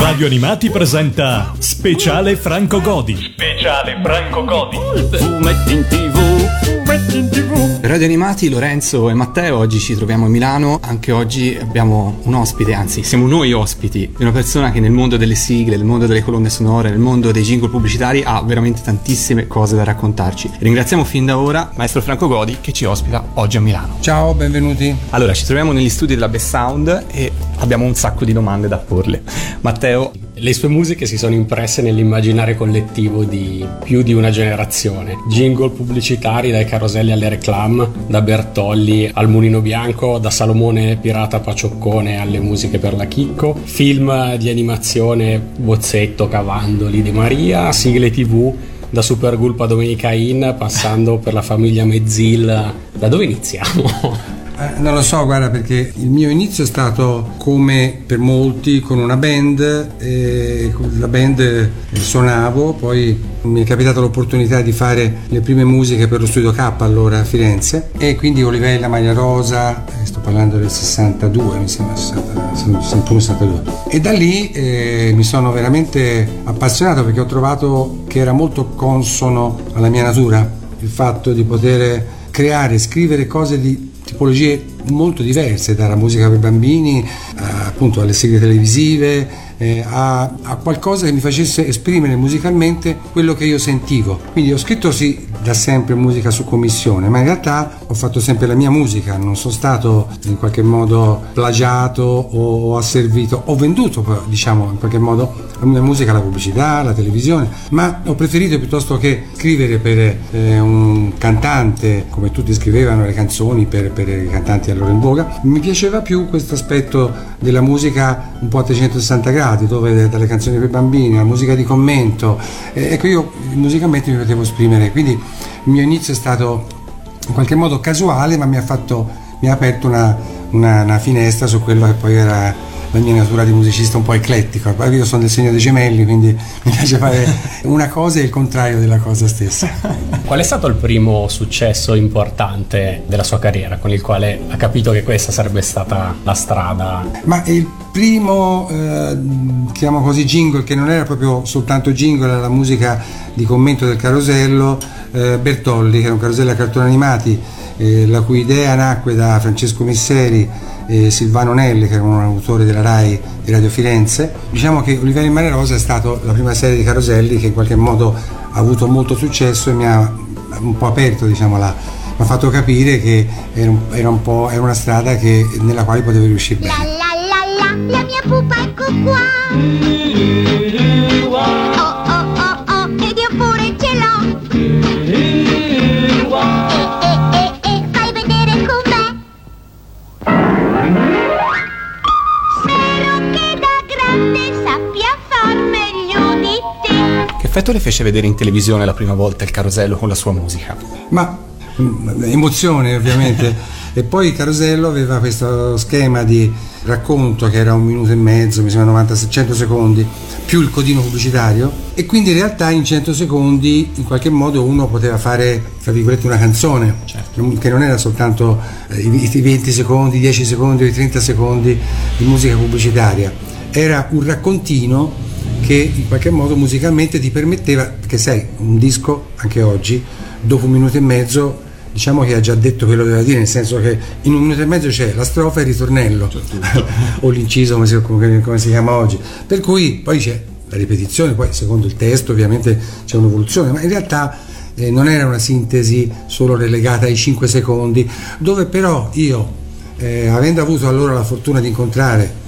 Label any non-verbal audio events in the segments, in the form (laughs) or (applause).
Radio Animati presenta Speciale Franco Godi. Speciale Franco Godi. Fumetti in tv, fumetti in tv. Radio Animati, Lorenzo e Matteo, oggi ci troviamo a Milano, anche oggi abbiamo un ospite, anzi siamo noi ospiti, di una persona che nel mondo delle sigle, nel mondo delle colonne sonore, nel mondo dei jingle pubblicitari ha veramente tantissime cose da raccontarci. Ringraziamo fin da ora Maestro Franco Godi che ci ospita oggi a Milano. Ciao, benvenuti. Allora, ci troviamo negli studi della Best Sound e abbiamo un sacco di domande da porle. Matteo, Le sue musiche si sono impresse nell'immaginario collettivo di più di una generazione. Jingle pubblicitari dai caroselli alle reclam, da Bertolli al Mulino Bianco, da Salomone Pirata Pacioccone alle musiche per la Chicco, film di animazione Bozzetto, Cavandoli di Maria, sigle tv da Super Gulpa Domenica In, passando per la famiglia Mezzil. Da dove iniziamo? Eh, non lo so, guarda, perché il mio inizio è stato come per molti con una band, e con la band eh, suonavo, poi mi è capitata l'opportunità di fare le prime musiche per lo studio K allora a Firenze e quindi Olivella, Maglia Rosa, eh, sto parlando del 62, mi sembra, 61-62. E da lì eh, mi sono veramente appassionato perché ho trovato che era molto consono alla mia natura il fatto di poter creare, scrivere cose di tipologie molto diverse, dalla musica per bambini a, appunto alle sigle televisive, eh, a, a, qualcosa che mi facesse esprimere musicalmente quello che io sentivo. Quindi ho scritto sì da sempre musica su commissione, ma in realtà ho fatto sempre la mia musica, non sono stato in qualche modo plagiato o asservito, ho venduto diciamo in qualche modo la mia musica alla pubblicità, alla televisione, ma ho preferito piuttosto che scrivere per eh, un cantante, come tutti scrivevano le canzoni per, per i cantanti allora in voga, mi piaceva più questo aspetto della musica un po' a 360 gradi, dove dalle canzoni per bambini, la musica di commento, eh, ecco io musicalmente mi potevo esprimere, quindi il mio inizio è stato in qualche modo casuale, ma mi ha, fatto, mi ha aperto una, una, una finestra su quello che poi era la mia natura di musicista un po' eclettico. Io sono del segno dei gemelli, quindi (laughs) mi piace fare una cosa e il contrario della cosa stessa. (laughs) Qual è stato il primo successo importante della sua carriera con il quale ha capito che questa sarebbe stata la strada? Ma il primo, eh, chiamo così, jingle, che non era proprio soltanto jingle, era la musica di commento del carosello, eh, Bertolli, che era un carosello a cartoni animati, eh, la cui idea nacque da Francesco Misseri e Silvano Nelli, che era un autore della RAI di Radio Firenze. Diciamo che Olivera in Mare Rosa è stata la prima serie di caroselli che in qualche modo ha avuto molto successo e mi ha un po' aperto, diciamo, la, mi ha fatto capire che era, un, era, un era una strada che, nella quale potevo riuscire bene. La la la la, la mia pupa ecco qua. Oh oh oh le fece vedere in televisione la prima volta il carosello con la sua musica? Ma mm, emozione ovviamente. (laughs) e poi Carosello aveva questo schema di racconto che era un minuto e mezzo, mi sembra 90, 100 secondi, più il codino pubblicitario e quindi in realtà in 100 secondi in qualche modo uno poteva fare, tra virgolette, una canzone, che non era soltanto eh, i i 20 secondi, i 10 secondi o i 30 secondi di musica pubblicitaria, era un raccontino che in qualche modo musicalmente ti permetteva, perché sai, un disco anche oggi, dopo un minuto e mezzo, diciamo che ha già detto quello che doveva dire, nel senso che in un minuto e mezzo c'è la strofa e il ritornello, (laughs) o l'inciso come si, come- come si chiama oggi. Per cui poi c'è la ripetizione, poi secondo il testo ovviamente c'è un'evoluzione, ma in realtà eh, non era una sintesi solo relegata ai 5 secondi, dove però io, eh, avendo avuto allora la fortuna di incontrare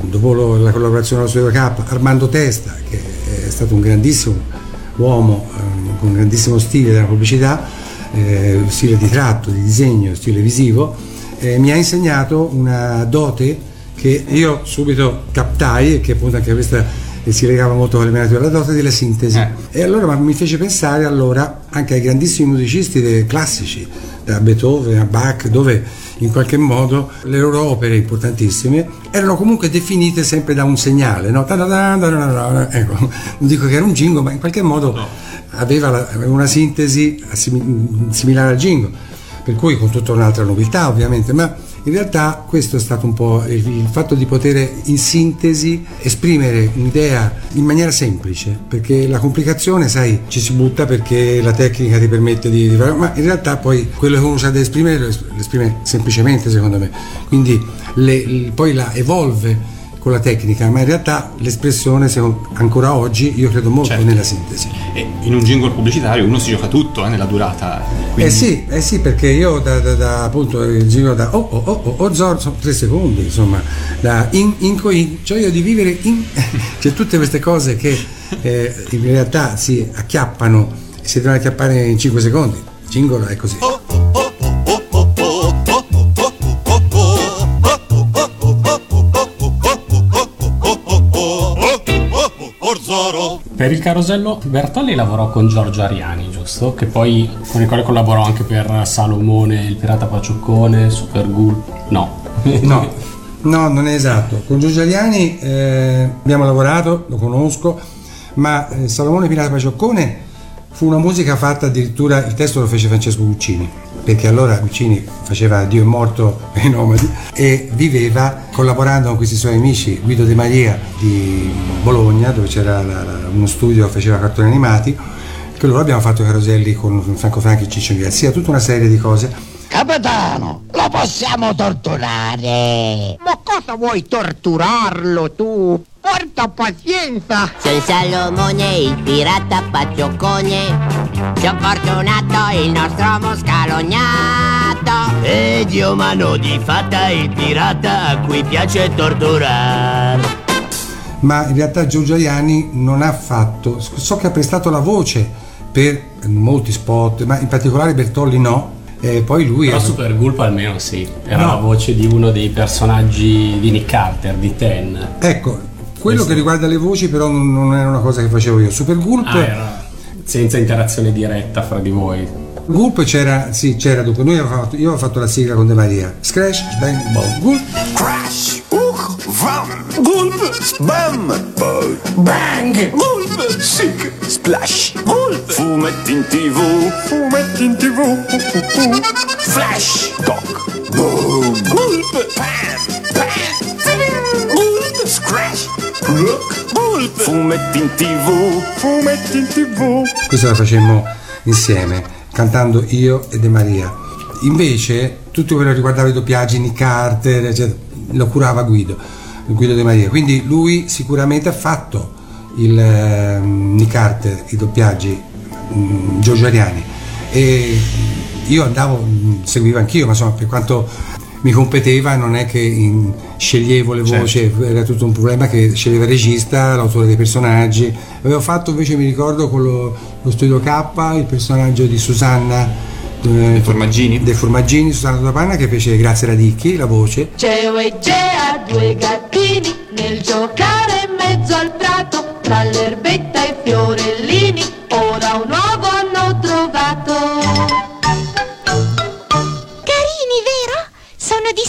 dopo la collaborazione con la Studio K, Armando Testa, che è stato un grandissimo uomo ehm, con un grandissimo stile della pubblicità, eh, stile di tratto, di disegno, stile visivo, eh, mi ha insegnato una dote che io subito captai e che appunto anche questa eh, si legava molto con le mie nature, la dote della sintesi. E allora mi fece pensare allora anche ai grandissimi musicisti classici, da Beethoven a Bach, dove in qualche modo le loro opere importantissime erano comunque definite sempre da un segnale, no? Ecco, (laughs) non dico che era un jingle, ma in qualche modo aveva, la- aveva una sintesi similare al jingle, per cui con tutta un'altra nobiltà ovviamente, ma In realtà questo è stato un po' il, il fatto di poter in sintesi esprimere un'idea in maniera semplice, perché la complicazione, sai, ci si butta perché la tecnica ti permette di, di fare, ma in realtà poi quello che uno sa da esprimere lo es- lo esprime semplicemente secondo me. Quindi le- poi la evolve con la tecnica, ma in realtà l'espressione ancora oggi io credo molto Certo. nella sintesi. E in un jingle pubblicitario uno si gioca tutto eh, nella durata. Eh quindi- sì, eh sì, perché io da, da- da, appunto il giro da oh oh oh oh, oh Zor sono tre secondi, insomma, da in, in, co- in cioè io di vivere in (laughs) c'è tutte queste cose che eh, in realtà si acchiappano si devono acchiappare in 5 secondi. Jingle è così. Per il carosello Bertolli lavorò con Giorgio Ariani, giusto? Che poi con il quale collaborò anche per Salomone, il pirata Pacioccone, Super Gulp. No. (laughs) No, no, non è esatto. Con Giorgio Ariani eh, abbiamo lavorato, lo conosco, ma eh, Salomone Pirata Pacioccone fu una musica fatta addirittura, il testo lo fece Francesco Guccini, perché allora Guccini faceva Dio è morto e i nomadi e viveva collaborando con questi suoi amici Guido De Maria di Bologna, dove c'era la- la- uno studio che faceva cartoni animati, che loro abbiamo fatto caroselli con Franco Franchi e Ciccio Garzia, tutta una serie di cose. Capitano, lo possiamo torturare. Ma cosa vuoi torturarlo tu? Porta pazienza! Sono Salomone, il pirata paccioccone. Sono fortunato, il nostro moscalognato. E Dio mano di fatta il pirata a cui piace torturare. ma in realtà Giorgio Ariani non ha fatto, so che ha prestato la voce per molti spot, ma in particolare Bertolli no, e poi lui Però ha- Super Gulp almeno sì, era No. la voce di uno dei personaggi di Nick Carter, di Ten. Ecco, quello sì. che riguarda le voci però non, non era una cosa che facevo io. Super Gulp, Ah, era senza interazione diretta fra di voi. Gulp c'era, sì, c'era dunque, noi avevamo fatto, io avevo fatto la sigla con De Maria, Scratch, Bang, Boom, Gulp, Crash, uh, vam, gulp, spam, poi bang, gulp, sick, splash, gulp, fumetti in tv, fumetti in tv, flash, doc, boom, gulp, pam, pam, gulp, scratch, gulp, fumetti in tv, fumetti in tv. questa la facemmo insieme, cantando io e De Maria. Invece tutto quello che riguardava i doppiaggi, Nick Carter, eccetera, lo curava Guido, Guido De Maria. Quindi lui sicuramente ha fatto il ehm, Nick Carter, i doppiaggi, mm, Giorgio Ariani. E io andavo, mm, seguivo anch'io, ma insomma per quanto mi competeva non è che in- sceglievo le voci, era tutto un problema che sceglieva il regista, l'autore dei personaggi. Avevo fatto invece, mi ricordo, con lo, lo studio K, il personaggio di Susanna. eh, Formaggini? dei Formaggini, Susanna Topanna che fece Grazia Radicchi, la voce. Geo e Gea, due gattini, nel giocare in mezzo al prato, tra l'erbetta e i fiorellini, ora un uovo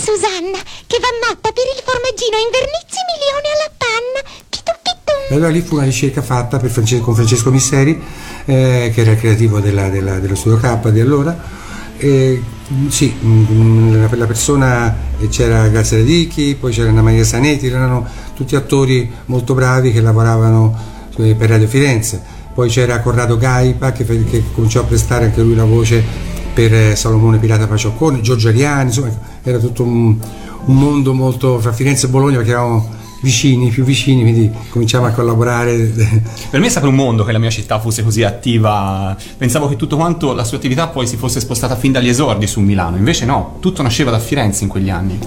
Susanna, che va matta per il formaggino in vernizzi milioni alla panna. Pitu pitu. E allora lì fu una ricerca fatta per France- con Francesco Misseri, eh, che era il creativo della- della- dello studio K di allora. E, mm, sì, mm, la, persona eh, c'era Grazia Radicchi, poi c'era Anna Maria Sanetti, erano tutti attori molto bravi che lavoravano eh, per Radio Firenze. Poi c'era Corrado Gaipa che, che cominciò a prestare anche lui la voce per eh, Salomone Pirata Pacioccone, Giorgio Ariani, insomma era tutto un, un mondo molto fra Firenze e Bologna perché eravamo vicini, più vicini, quindi cominciamo a collaborare. (laughs) Per me è stato un mondo che la mia città fosse così attiva. Pensavo che tutto quanto la sua attività poi si fosse spostata fin dagli esordi su Milano. Invece no, tutto nasceva da Firenze in quegli anni.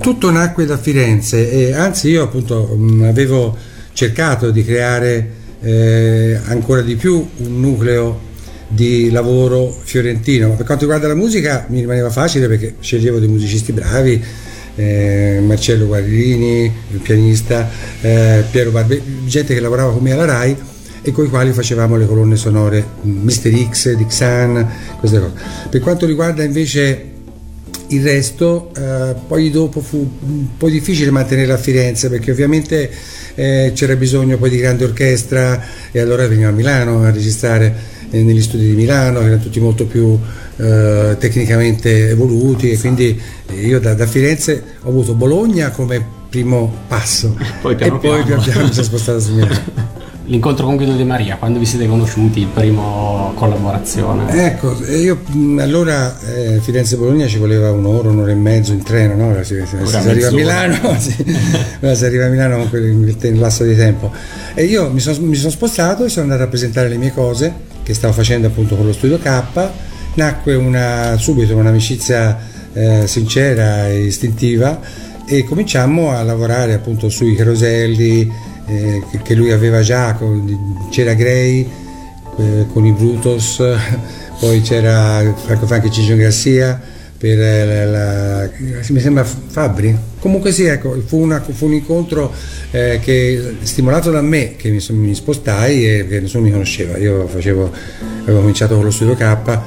Tutto nacque da Firenze e anzi io appunto mh, avevo cercato di creare eh, ancora di più un nucleo di lavoro fiorentino, per quanto riguarda la musica mi rimaneva facile perché sceglievo dei musicisti bravi, eh, Marcello Guarrini, il pianista, eh, Piero Barbe, gente che lavorava con me alla RAI e con i quali facevamo le colonne sonore Mister X, Dixan, queste cose. Per quanto riguarda invece il resto eh, poi dopo fu un po' difficile mantenere a Firenze perché ovviamente eh, c'era bisogno poi di grande orchestra e allora veniva a Milano a registrare negli studi di Milano, che erano tutti molto più eh, tecnicamente evoluti e quindi io da, da Firenze ho avuto Bologna come primo passo Poi e piano poi piano. pian piano mi sono spostato su Milano. (laughs) L'incontro con Guido Di Maria, quando vi siete conosciuti, il primo collaborazione? Ecco, e io mh, allora eh, Firenze-Bologna ci voleva un'ora, un'ora e mezzo in treno, no? Ora Si, si- si Ora arriva a. Milano, (laughs) sì. Si arriva a Milano con quel lasso di tempo. E io mi sono, mi sono spostato e sono andato a presentare le mie cose che stavo facendo appunto con lo studio K. Nacque una, subito un'amicizia eh, sincera e istintiva e cominciammo a lavorare appunto sui caroselli eh, che, lui aveva già, c'era Gray eh, con i Brutus, (laughs) poi c'era Franco Franchi Ciccio Garcia per eh, la, la- mi sembra Fabri. Comunque sì, ecco, fu, una- fu un incontro eh, che stimolato da me che mi, mi spostai e che nessuno mi conosceva. Io facevo, avevo cominciato con lo studio K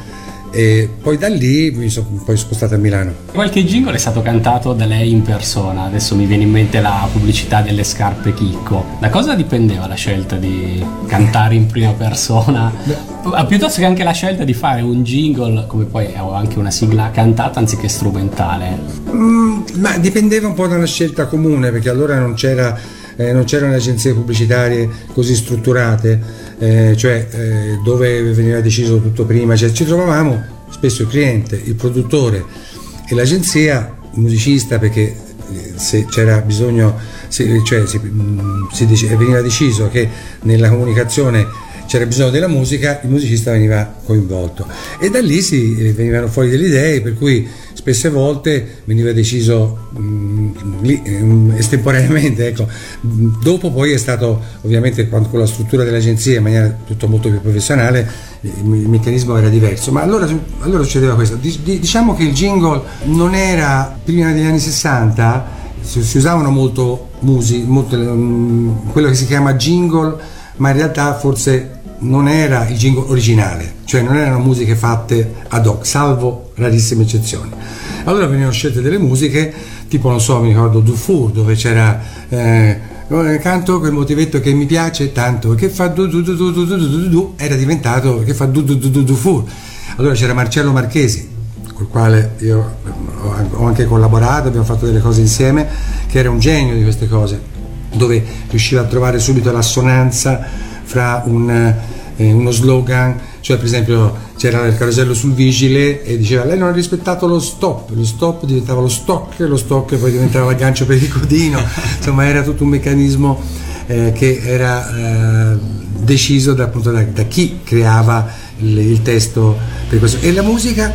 e poi da lì mi sono poi spostato a Milano. Qualche jingle è stato cantato da lei in persona, adesso mi viene in mente la pubblicità delle scarpe Chicco. Da cosa dipendeva la scelta di cantare in prima persona? Ah, Piuttosto che anche la scelta di fare un jingle, come poi ho anche una sigla cantata anziché strumentale. Mm, ma dipendeva un po' dalla scelta comune, perché allora non, c'era, eh, non c'erano agenzie pubblicitarie così strutturate, eh, cioè eh, dove veniva deciso tutto prima. Cioè, ci trovavamo spesso il cliente, il produttore e l'agenzia, il musicista, perché eh, se c'era bisogno, se- cioè si, mm, si dece- veniva deciso che nella comunicazione c'era bisogno della musica, il musicista veniva coinvolto e da lì si eh, venivano fuori delle idee per cui spesse volte veniva deciso mm, lì, mm, estemporaneamente (laughs) ecco. Dopo poi è stato ovviamente con la struttura dell'agenzia in maniera tutto molto più professionale eh, il, meccanismo era diverso ma allora, allora succedeva questo Di- di- diciamo che il jingle non era prima degli anni 60 si, si usavano molto musi, molto, mm, quello che si chiama jingle ma in realtà forse non era il jingle originale, cioè non erano musiche fatte ad hoc, salvo rarissime eccezioni. Allora venivano scelte delle musiche, tipo non so, mi ricordo Dufour, dove c'era eh, eh, canto quel motivetto che mi piace tanto, che fa du du du du du du du du du, era diventato che fa du du du du Dufour. Allora c'era Marcello Marchesi, col quale io ho ho anche collaborato, abbiamo fatto delle cose insieme, che era un genio di queste cose, dove riusciva a trovare subito l'assonanza fra un, eh, uno slogan, cioè per esempio c'era il carosello sul vigile e diceva lei non ha rispettato lo stop, lo stop diventava lo stock, lo stock poi diventava l'aggancio per il codino, (laughs) insomma era tutto un meccanismo eh, che era eh, deciso da, appunto, da, da chi creava il, il testo per questo. E la musica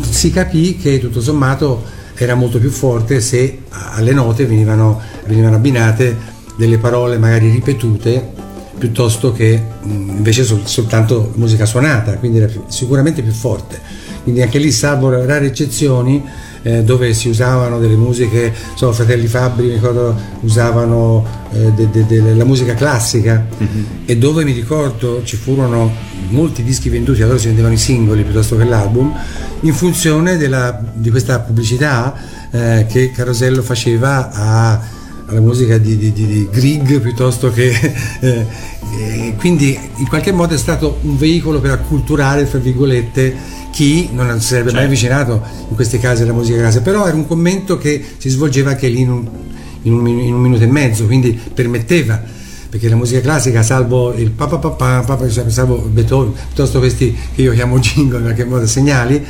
si capì che tutto sommato era molto più forte se alle note venivano, venivano abbinate delle parole magari ripetute piuttosto che mh, invece sol- soltanto musica suonata, quindi era sicuramente più forte. Quindi anche lì, salvo rare eccezioni, eh, dove si usavano delle musiche, insomma, Fratelli Fabbri, mi ricordo, usavano eh, de- de- de- la musica classica e dove mi ricordo ci furono molti dischi venduti, allora si vendevano i singoli piuttosto che l'album, in funzione della- di questa pubblicità eh, che Carosello faceva a alla musica di, di, di- Grieg piuttosto che (laughs) eh, quindi in qualche modo è stato un veicolo per acculturare tra virgolette chi non si sarebbe mai avvicinato in questi casi alla musica classica. Però era un commento che si svolgeva anche lì in un, in un in un minuto e mezzo quindi permetteva perché la musica classica salvo il pa pa pa pa, pa, pa, salvo Beethoven piuttosto questi che io chiamo (laughs) jingle in qualche modo segnali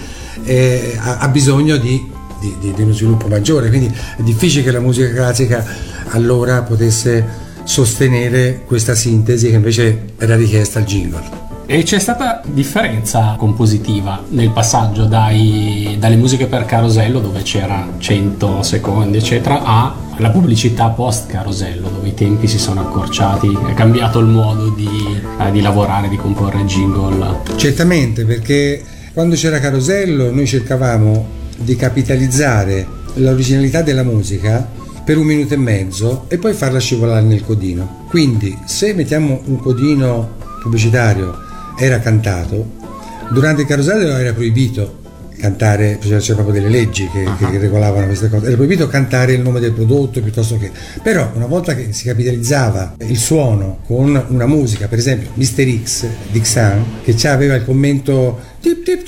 eh, ha, ha bisogno di di, di- di uno sviluppo maggiore, quindi è difficile che la musica classica allora potesse sostenere questa sintesi che invece era richiesta al jingle. E c'è stata differenza compositiva nel passaggio dai- dalle musiche per carosello, dove c'era 100 secondi, eccetera, alla pubblicità post carosello, dove i tempi si sono accorciati, è cambiato il modo di, eh, di lavorare, di comporre jingle. Certamente, perché quando c'era Carosello noi cercavamo di capitalizzare l'originalità della musica per un minuto e mezzo e poi farla scivolare nel codino. Quindi se mettiamo un codino pubblicitario era cantato, durante il carosello era proibito cantare, c'erano proprio delle leggi che, uh-huh. che, regolavano queste cose, era proibito cantare il nome del prodotto piuttosto che... Però una volta che si capitalizzava il suono con una musica, per esempio Mr. X di Xan, che aveva il commento... Tip, tip,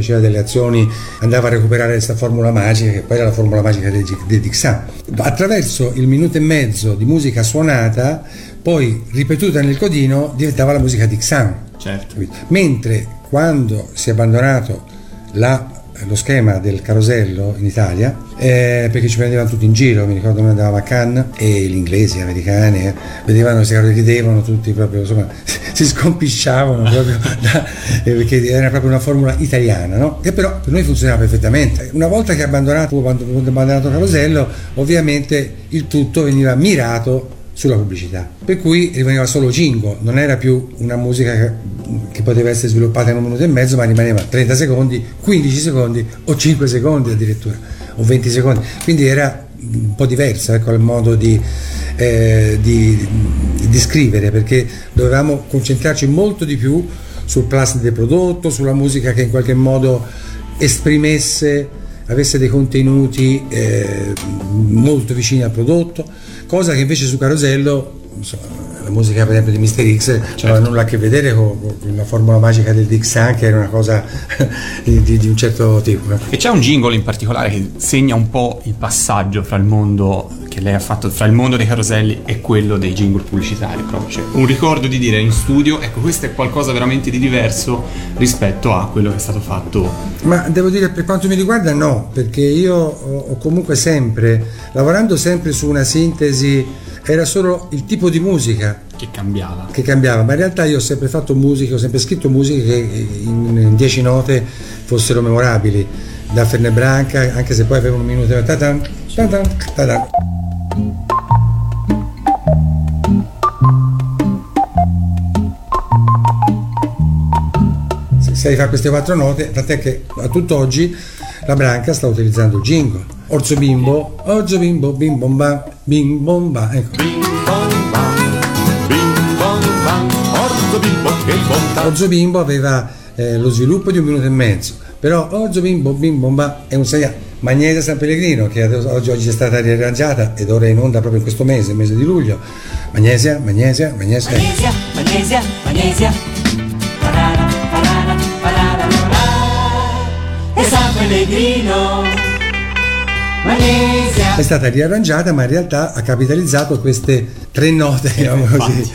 faceva delle azioni, andava a recuperare questa formula magica, che poi era la formula magica di, di Dixon. Attraverso il minuto e mezzo di musica suonata, poi ripetuta nel codino, diventava la musica Dixon. Certo. Mentre quando si è abbandonato la lo schema del carosello in Italia eh, perché ci prendevano tutti in giro mi ricordo noi andavamo a Cannes e gli inglesi, gli americani eh, vedevano questi carri tutti proprio insomma (laughs) si scompisciavano proprio (laughs) da, eh, perché era proprio una formula italiana no? che però per noi funzionava perfettamente una volta che abbandonato, abbandonato carosello ovviamente il tutto veniva mirato sulla pubblicità. Per cui rimaneva solo jingle, non era più una musica che, poteva essere sviluppata in un minuto e mezzo, ma rimaneva 30 secondi, 15 secondi o 5 secondi addirittura, o 20 secondi. Quindi era un po' diverso ecco, il modo di, eh, di, di scrivere, perché dovevamo concentrarci molto di più sul plastic del prodotto, sulla musica che in qualche modo esprimesse, avesse dei contenuti eh, molto vicini al prodotto cosa che invece su Carosello insomma, la musica per esempio di Mr. X certo. non ha nulla a che vedere con, con la formula magica del Dixon che era una cosa (laughs) di, di, di, un certo tipo e c'è un jingle in particolare che segna un po' il passaggio fra il mondo che lei ha fatto fra il mondo dei caroselli e quello dei jingle pubblicitari proprio cioè, un ricordo di dire in studio ecco questo è qualcosa veramente di diverso rispetto a quello che è stato fatto ma devo dire per quanto mi riguarda no perché io ho comunque sempre lavorando sempre su una sintesi era solo il tipo di musica che cambiava. Che cambiava, ma in realtà io ho sempre fatto musica, ho sempre scritto musiche che in dieci note fossero memorabili, da Ferne Branca, anche se poi avevano un minuto. Ta-tan, ta-tan, ta-tan. Se fa queste quattro note, tant'è che a tutt'oggi la Branca sta utilizzando il jingle. Orzo bimbo, orzo bimbo, bim bomba, bim bomba, ecco. Bim bomba, bim bomba, orzo bimbo che bontà. Orzo bimbo aveva eh, lo sviluppo di un minuto e mezzo, però orzo bimbo, bim bomba è un segnale. Magnesia San Pellegrino che oggi, oggi è stata riarrangiata ed ora è in onda proprio in questo mese, il mese di luglio. Magnesia, magnesia, magnesia. Magnesia, magnesia, magnesia. Pellegrino Malesia. È stata riarrangiata, ma in realtà ha capitalizzato queste tre note, (laughs) diciamo così.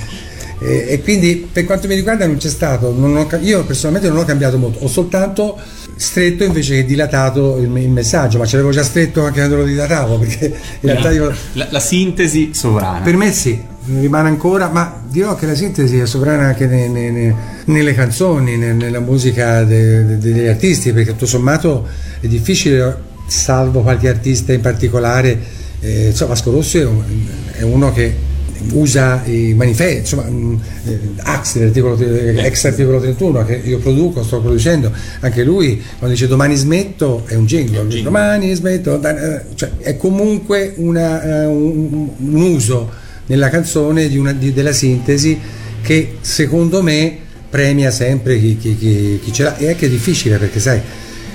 E, e, quindi per quanto mi riguarda non c'è stato, non ho, io personalmente non ho cambiato molto, ho soltanto stretto invece che dilatato il, il messaggio, ma ce l'avevo già stretto anche quando lo dilatavo, perché in realtà io... La, la, sintesi sovrana. Per me sì, rimane ancora, ma dirò che la sintesi è sovrana anche ne, ne, ne, nelle canzoni, nella musica de, de, degli artisti, perché tutto sommato è difficile salvo qualche artista in particolare, eh, insomma Vasco Rossi è, un, è uno che usa i manifesti, insomma, mm, eh, AX, ex articolo 31 che io produco, sto producendo, anche lui quando dice domani smetto è un jingle, un jingle. domani smetto, eh, cioè, è comunque una, uh, un, un, uso nella canzone di una, di, della sintesi che secondo me premia sempre chi, chi, chi, chi ce l'ha e è che è difficile perché sai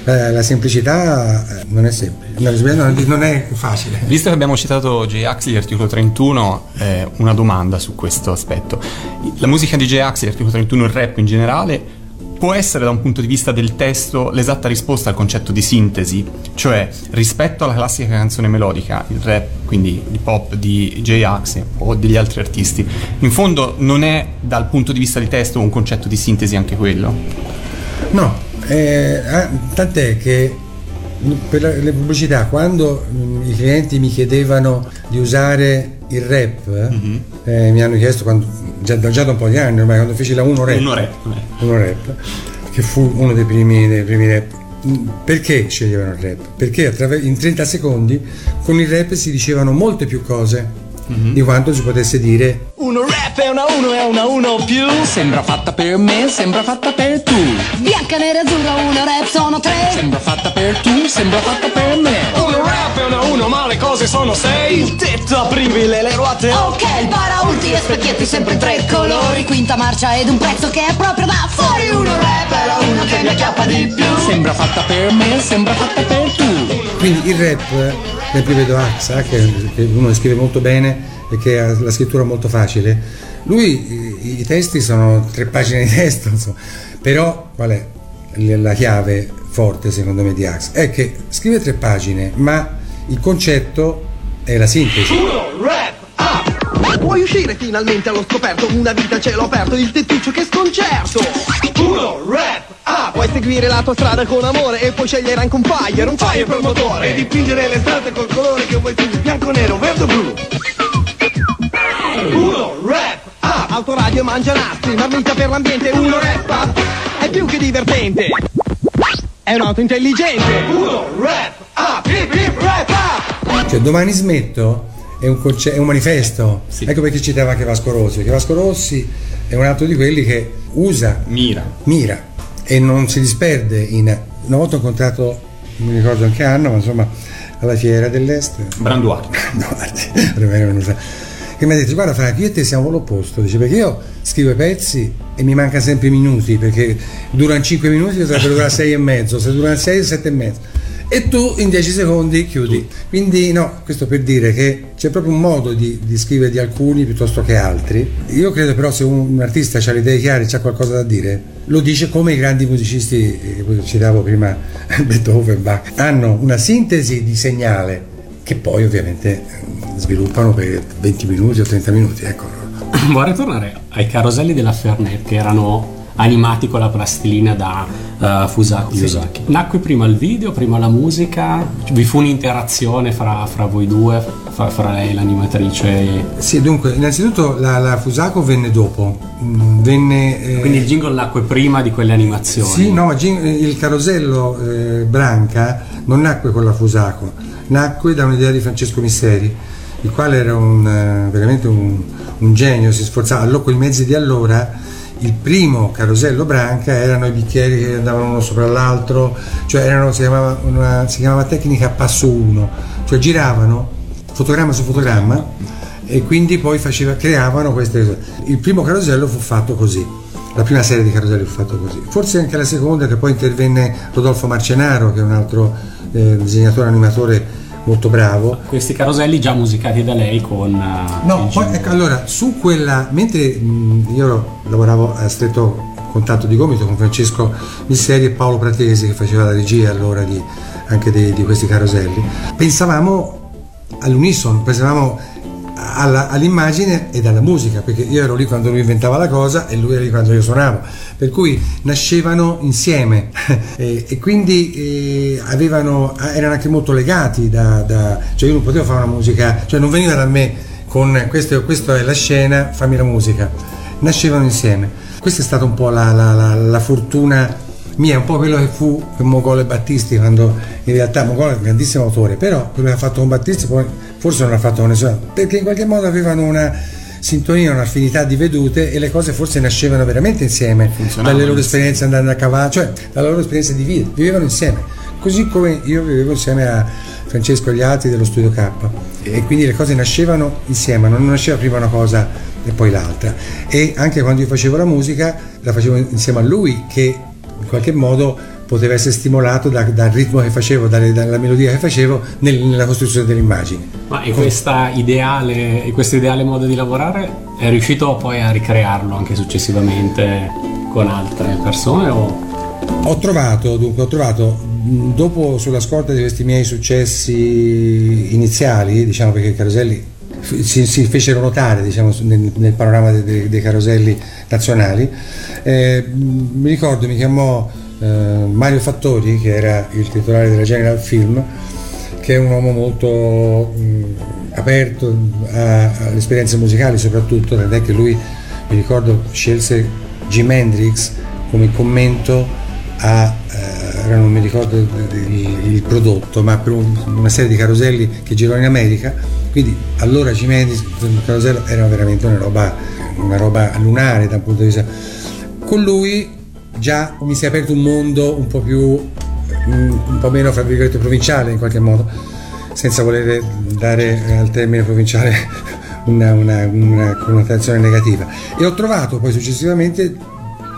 eh, la semplicità eh, non è semplice, non è facile. Visto che abbiamo citato J-Ax di articolo 31, eh, una domanda su questo aspetto. La musica di J-Ax di articolo 31, il rap in generale, può essere da un punto di vista del testo l'esatta risposta al concetto di sintesi, cioè rispetto alla classica canzone melodica, il rap, quindi il pop di J-Ax o degli altri artisti, in fondo non è dal punto di vista di testo un concetto di sintesi anche quello? No, eh, ah, tant'è che per le pubblicità, quando mh, i clienti mi chiedevano di usare il rap, mm-hmm. eh, mi hanno chiesto quando, già, già, da un po' di anni ormai, quando feci la Uno Rap, Uno Rap, Uno rap che fu uno dei primi, dei primi rap. Perché sceglievano il rap? Perché attraver- in 30 secondi con il rap si dicevano molte più cose mm-hmm. di quanto si potesse dire Uno Rap è una 1 è una 1 più. Sembra fatta per me, sembra fatta per tu. Bianca, nera, azzurra, uno rap sono tre. Sembra fatta per tu, sembra fatta per me. Uno rap è una 1 ma le cose sono 6 Il tetto apribile, le ruote. Ok, il paraurti e specchietti sempre tre colori. Quinta marcia ed un pezzo che è proprio da fuori. Uno rap è la uno che mi acchiappa di più. Sembra fatta per me, sembra fatta per tu. Quindi il rap, sempre vedo Axa, che, che uno scrive molto bene e che ha la scrittura molto facile. Lui i, i testi sono tre pagine di testo, insomma. però qual è la chiave forte secondo me di Axa? È che scrive tre pagine, ma il concetto è la sintesi. Uno rap up Puoi uscire finalmente allo scoperto Una vita a cielo aperto Il tettuccio che sconcerto Uno rap up Puoi seguire la tua strada con amore E puoi scegliere anche un fire Un fire per motore E dipingere le strade col colore che vuoi tu Bianco, nero, verde blu Uno rap up Autoradio mangia nastri Marmita per l'ambiente Uno rap È più che divertente È un'auto intelligente Uno rap up Hip hip rap up Cioè domani smetto è un, conce- è un manifesto. Ecco perché citava anche Vasco Rossi, perché Vasco Rossi è un altro di quelli che usa, Mira. mira e non si disperde in... Una volta ho incontrato, non mi ricordo in che anno, ma insomma alla fiera dell'Est. Branduardi. (laughs) (laughs) Venuta. Che mi ha detto, guarda Franco, io e te siamo l'opposto, dice, perché io scrivo i pezzi e mi manca sempre i minuti, perché durano 5 minuti, dovrebbero durare 6 e mezzo, se durano 6, 7 e mezzo e tu in 10 secondi chiudi. Quindi no, questo per dire che c'è proprio un modo di, di scrivere di alcuni piuttosto che altri. Io credo però se un, un artista ha le idee chiare, ha qualcosa da dire, lo dice come i grandi musicisti, eh, citavo prima (laughs) Beethoven, Bach, hanno una sintesi di segnale che poi ovviamente sviluppano per 20 minuti o 30 minuti. Ecco. (coughs) Vorrei tornare ai caroselli della Fernet che erano animati con la plastilina da uh, Fusaku Yosaki. Nacque prima il video, prima la musica, vi fu un'interazione fra, fra voi due, fra, fra, lei e l'animatrice? Sì, dunque, innanzitutto la, la Fusaku venne dopo. Venne, eh... Quindi il jingle nacque prima di quelle animazioni? Sì, no, il carosello eh, Branca non nacque con la Fusaku, nacque da un'idea di Francesco Misseri, il quale era un, uh, veramente un, un genio, si sforzava, con i mezzi di allora il primo carosello branca erano i bicchieri che andavano uno sopra l'altro, cioè erano, si, chiamava una, si chiamava tecnica passo 1, cioè giravano fotogramma su fotogramma e quindi poi faceva, creavano queste cose. Il primo carosello fu fatto così, la prima serie di caroselli fu fatto così, forse anche la seconda che poi intervenne Rodolfo Marcenaro che è un altro eh, disegnatore animatore molto bravo. Questi caroselli già musicati da lei con... Uh, no, poi, ecco, allora, su quella, mentre mh, io lavoravo a stretto contatto di gomito con Francesco Misseri e Paolo Pratesi che faceva la regia allora di, anche di, di questi caroselli, pensavamo all'unisono, pensavamo alla, all'immagine e alla musica, perché io ero lì quando lui inventava la cosa e lui era lì quando io suonavo, per cui nascevano insieme. (laughs) E, e, quindi eh, avevano, erano anche molto legati, da, da, cioè io non potevo fare una musica, cioè non veniva da me con questo, questa è la scena, fammi la musica, nascevano insieme. Questa è stata un po' la, la, la, la fortuna mia, un po' quello che fu con Mogol e Battisti, quando in realtà Mogol è un grandissimo autore, però quello che ha fatto con Battisti poi forse non l'ha fatto con nessuno, perché in qualche modo avevano una sintonia, un'affinità di vedute e le cose forse nascevano veramente insieme dalle loro esperienze andando a cavallo, cioè dalla loro esperienza di vita, vivevano insieme, così come io vivevo insieme a Francesco e gli altri dello Studio K. E quindi le cose nascevano insieme, non nasceva prima una cosa e poi l'altra. E anche quando io facevo la musica la facevo insieme a lui che in qualche modo poteva essere stimolato da, dal ritmo che facevo, dalle, dalla melodia che facevo nel, nella costruzione delle immagini. Ma in, ideale, in questo ideale modo di lavorare è riuscito poi a ricrearlo anche successivamente con altre persone? O? Ho trovato, dunque, ho trovato, dopo sulla scorta di questi miei successi iniziali, diciamo perché i caroselli si, si fecero notare diciamo, nel, nel panorama dei, dei, caroselli nazionali. Eh, mi ricordo, mi chiamò Mario Fattori, che era il titolare della General Film, che è un uomo molto mh, aperto a, alle esperienze musicali soprattutto, tant'è che lui, mi ricordo, scelse Jim Hendrix come commento a eh, non mi ricordo il, il- prodotto, ma per un- una serie di caroselli che girò in America, quindi allora Cimenti, il carosello era veramente una roba, una roba lunare dal punto di vista. Con lui già mi si è aperto un mondo un po' più, un, po' meno, fra virgolette, provinciale in qualche modo, senza voler dare al termine provinciale (laughs) una, una- una connotazione negativa. E ho trovato poi successivamente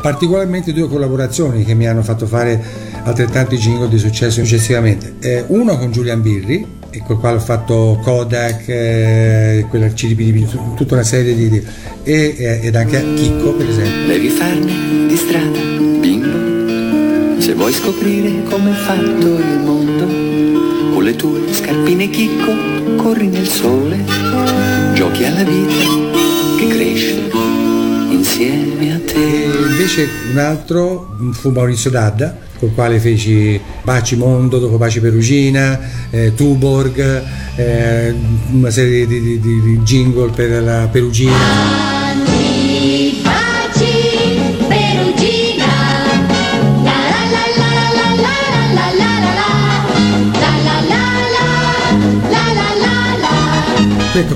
particolarmente due collaborazioni che mi hanno fatto fare altrettanti jingle di successo successivamente. Eh, uno con Julian Birri, col quale ho fatto Kodak, eh, quella CDP, tutta una serie di... di- e, ed anche Chicco per esempio. Devi farne di strada. Se vuoi scoprire come è fatto il mondo, con le tue scarpine chicco, corri nel sole, giochi alla vita che cresce insieme a te. Invece un altro fu Maurizio Dadda, col quale feci Baci Mondo, dopo Baci Perugina, eh, Tuborg, eh, una serie di- di- di jingle per la Perugina.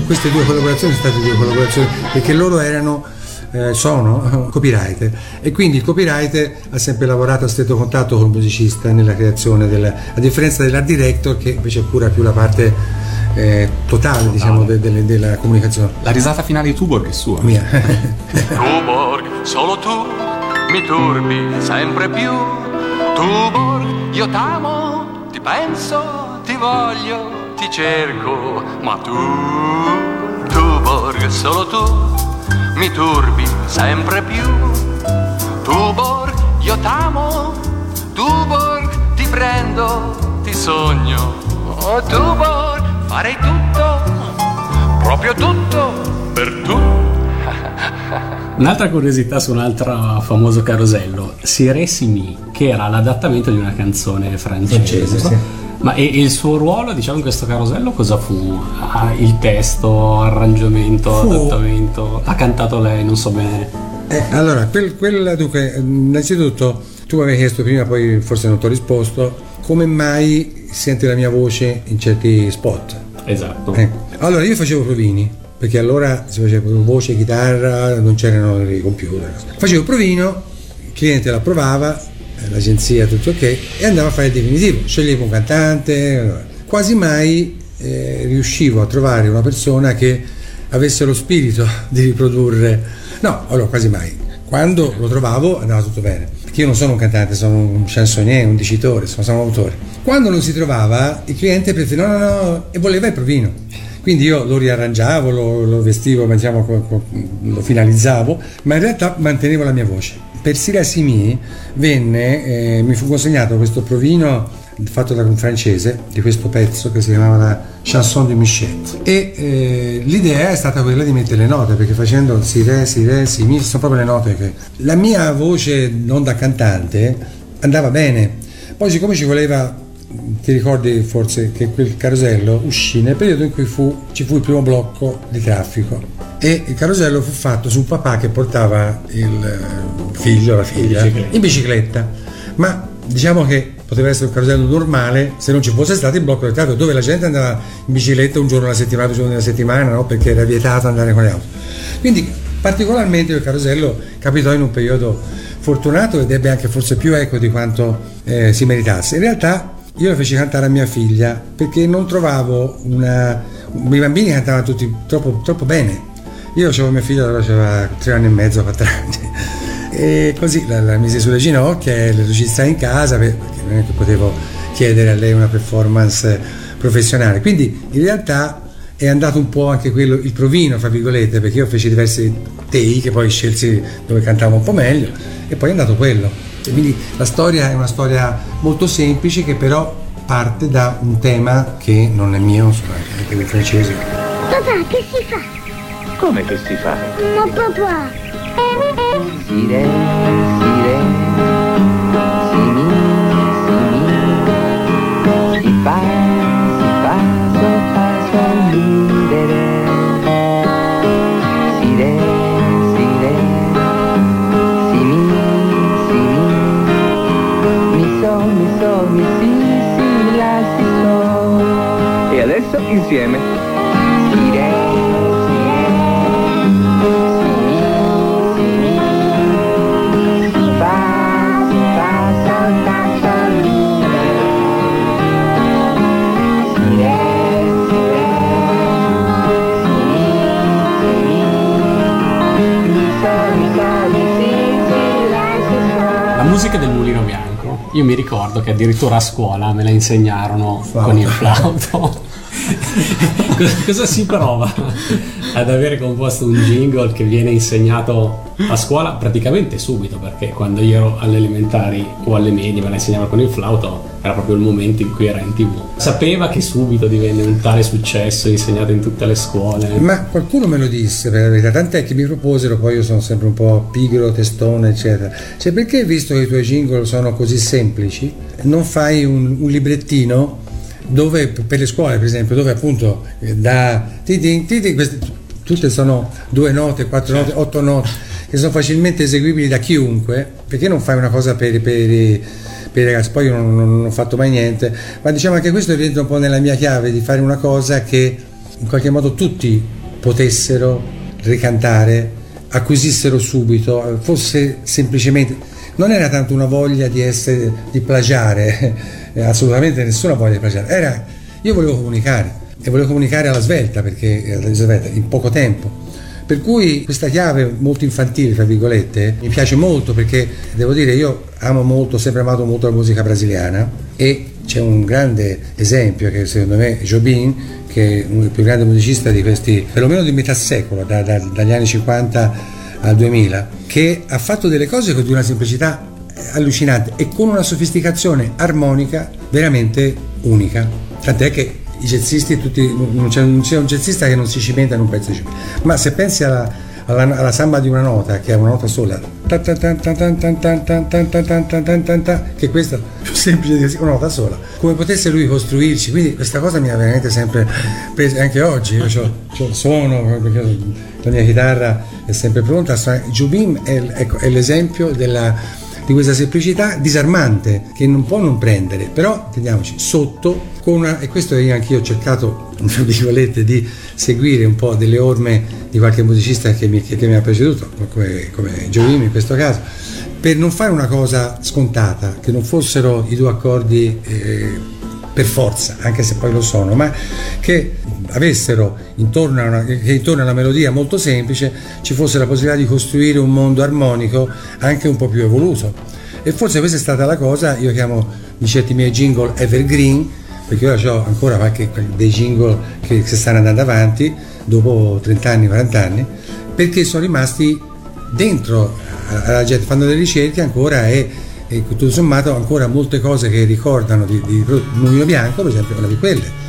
Queste due collaborazioni sono state due collaborazioni perché loro erano, eh, sono (laughs) copywriter e quindi il copywriter ha sempre lavorato a stretto contatto con il musicista nella creazione, della, a differenza dell'art director che invece cura più la parte eh, totale diciamo, de- delle- della comunicazione. La risata finale di Tuborg è sua. Mia. (laughs) Tuborg, solo tu mi turbi sempre più. Tuborg, io t'amo, ti penso, ti voglio, ti cerco, ma tu, Tuborg, solo tu mi turbi sempre più. Tuborg, io t'amo, Tuborg, ti prendo, ti sogno. Oh, Tuborg, farei tutto, proprio tutto per tu. (laughs) Un'altra curiosità su un altro famoso carosello, Sire Simi, che era l'adattamento di una canzone francese. Francese, sì. Ma e, e il suo ruolo, diciamo, in questo carosello cosa fu? Ah, il testo, arrangiamento, Fu- adattamento? Ha cantato lei, non so bene. Eh, allora, quel, quel- dunque, innanzitutto tu mi avevi chiesto prima, poi forse non ti ho risposto, come mai senti la mia voce in certi spot? Esatto. Eh, Allora, io facevo provini, perché allora si faceva voce, chitarra, non c'erano i computer. Facevo provino, il cliente la provava, l'agenzia, tutto ok, e andava a fare il definitivo. Sceglievo un cantante, quasi mai eh, riuscivo a trovare una persona che avesse lo spirito (laughs) di riprodurre. No, allora quasi mai. Quando lo trovavo andava tutto bene. Perché io non sono un cantante, sono un chansonnier, un dicitore, insomma, sono un autore. Quando non si trovava, il cliente preferiva no, no, no, e voleva il provino. Quindi io lo riarrangiavo, lo, lo vestivo, diciamo, lo finalizzavo, ma in realtà mantenevo la mia voce. Per Sira Simi venne, eh, mi fu consegnato questo provino fatto da un francese di questo pezzo che si chiamava la Chanson de Michette. E eh, l'idea è stata quella di mettere le note perché facendo si re, si re, si mi sono proprio le note che la mia voce non da cantante andava bene. Poi siccome ci voleva ti ricordi forse che quel carosello uscì nel periodo in cui fu, ci fu il primo blocco di traffico e il carosello fu fatto su un papà che portava il eh, figlio, la figlia, bicicletta. in bicicletta ma diciamo che poteva essere un carosello normale se non ci fosse stato il blocco del traffico dove la gente andava in bicicletta un giorno alla settimana, due giorni alla settimana no? perché era vietato andare con le auto quindi particolarmente il carosello capitò in un periodo fortunato ed ebbe anche forse più eco di quanto eh, si meritasse in realtà io la feci cantare a mia figlia perché non trovavo una i bambini cantavano tutti troppo, troppo bene io avevo mia figlia allora aveva tre anni e mezzo quattro anni. E così la, la mise sulle ginocchia e le registrai in casa per- perché non è che potevo chiedere a lei una performance professionale. Quindi in realtà è andato un po' anche quello il provino fra virgolette perché io feci diversi tei che poi scelsi dove cantavo un po' meglio e poi è andato quello. E quindi la storia è una storia molto semplice che però parte da un tema che non è mio insomma anche quel francese. Papà, che si fa? Come che si fa? Ma papà! Si re, si re, si mi, si mi, si fa, si fa, so fa, so mi re re. Si re, si re, si mi, si mi, mi so, mi so, mi si, si la, si so. E adesso insieme. Io mi ricordo che addirittura a scuola me la insegnarono con il flauto. (laughs) cosa, cosa si prova ad avere composto un jingle che viene insegnato a scuola praticamente subito? Perché quando io ero alle elementari o alle medie me la insegnavano con il flauto, era proprio il momento in cui era in tv. Sapeva che subito divenne un tale successo insegnato in tutte le scuole. Ma qualcuno me lo disse per la verità, tant'è che mi proposero, poi io sono sempre un po' pigro, testone, eccetera. Cioè, perché visto che i tuoi jingle sono così semplici, non fai un, un librettino dove per le scuole, per esempio, dove appunto eh, da titin, titin, queste, tutte sono due note, quattro note, otto note, che sono facilmente eseguibili da chiunque, perché non fai una cosa per, per per i ragazzi? Poi io non, non- ho fatto mai niente, ma diciamo che questo rientra un po' nella mia chiave di fare una cosa che in qualche modo tutti potessero ricantare, acquisissero subito, fosse semplicemente non era tanto una voglia di essere di plagiare, eh, assolutamente nessuna voglia di plagiare, era io volevo comunicare e volevo comunicare alla svelta perché eh, alla svelta, in poco tempo. Per cui questa chiave molto infantile, tra virgolette, mi piace molto perché devo dire io amo molto, ho sempre amato molto la musica brasiliana e c'è un grande esempio che secondo me è Jobim, che è dei più grandi musicista di questi, perlomeno di metà secolo, da- da- dagli anni 50 al 2000, che ha fatto delle cose con una semplicità allucinante e con una sofisticazione armonica veramente unica. Tant'è che i jazzisti, tutti, non, c'è, non, c'è, un jazzista che non si cimenta in un pezzo di cimento. Ma se pensi alla, alla, alla, samba di una nota, che è una nota sola, che è questa più semplice di una nota sola, come potesse lui costruirci. Quindi questa cosa mi ha veramente sempre preso, anche oggi io c'ho, c'ho suono, perché la mia chitarra è sempre pronta. Jubim è, è, è l'esempio della di questa semplicità disarmante che non può non prendere, però teniamoci sotto con una, e questo io anch'io ho cercato, di seguire un po' delle orme di qualche musicista che mi, che mi ha preceduto, come, come Giovini in questo caso, per non fare una cosa scontata, che non fossero i due accordi eh, per forza, anche se poi lo sono, ma che avessero intorno a una, che intorno a una melodia molto semplice ci fosse la possibilità di costruire un mondo armonico anche un po' più evoluto. E forse questa è stata la cosa, io chiamo di certi miei jingle evergreen, perché ora ho ancora qualche, dei jingle che, che stanno andando avanti dopo 30 anni, 40 anni, perché sono rimasti dentro alla gente, fanno delle ricerche ancora e, e tutto sommato ancora molte cose che ricordano di, di Mulino Bianco, per esempio, una di quelle.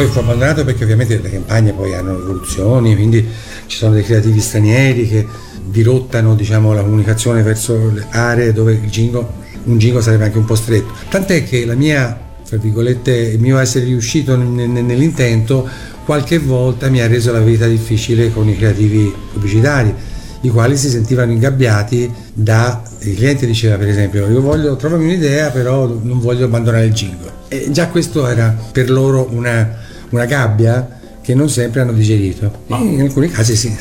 Poi fu abbandonato perché ovviamente le campagne poi hanno evoluzioni, quindi ci sono dei creativi stranieri che dirottano diciamo, la comunicazione verso le aree dove il jingle, un jingle sarebbe anche un po' stretto. Tant'è che la mia, tra virgolette, il mio essere riuscito nell'intento qualche volta mi ha reso la vita difficile con i creativi pubblicitari, i quali si sentivano ingabbiati da il cliente diceva per esempio io voglio trovami un'idea però non voglio abbandonare il jingle e già questo era per loro una, una gabbia che non sempre hanno digerito E in alcuni casi sì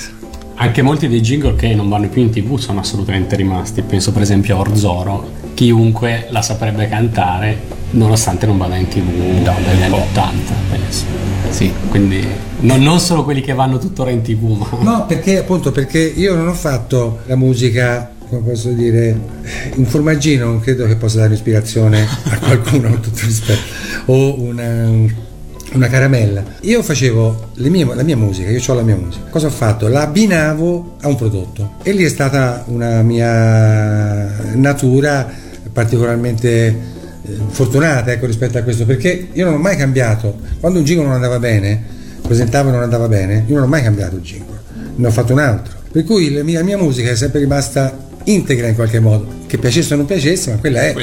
Anche molti dei jingle che non vanno più in tv sono assolutamente rimasti. Penso per esempio a Orzoro. Chiunque la saprebbe cantare nonostante non vada in tv dagli anni 80, penso. Sì. Quindi non, non solo quelli che vanno tuttora in tv, ma no perché appunto perché io non ho fatto la musica come posso dire un formaggino non credo che possa dare ispirazione a qualcuno con tutto rispetto o una una caramella. Io facevo mie- la mia musica, io ho la mia musica. Cosa ho fatto? La abbinavo a un prodotto e lì è stata una mia natura particolarmente eh, fortunata ecco, rispetto a questo, perché io non ho mai cambiato. Quando un jingle non andava bene, presentavo e non andava bene, io non ho mai cambiato il jingle, ne ho fatto un altro. Per cui la mia, la mia musica è sempre rimasta integra in qualche modo, che piacesse o non piacesse, ma quella è.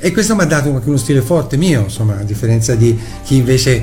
E questo mi ha dato anche uno stile forte mio, insomma, a differenza di chi invece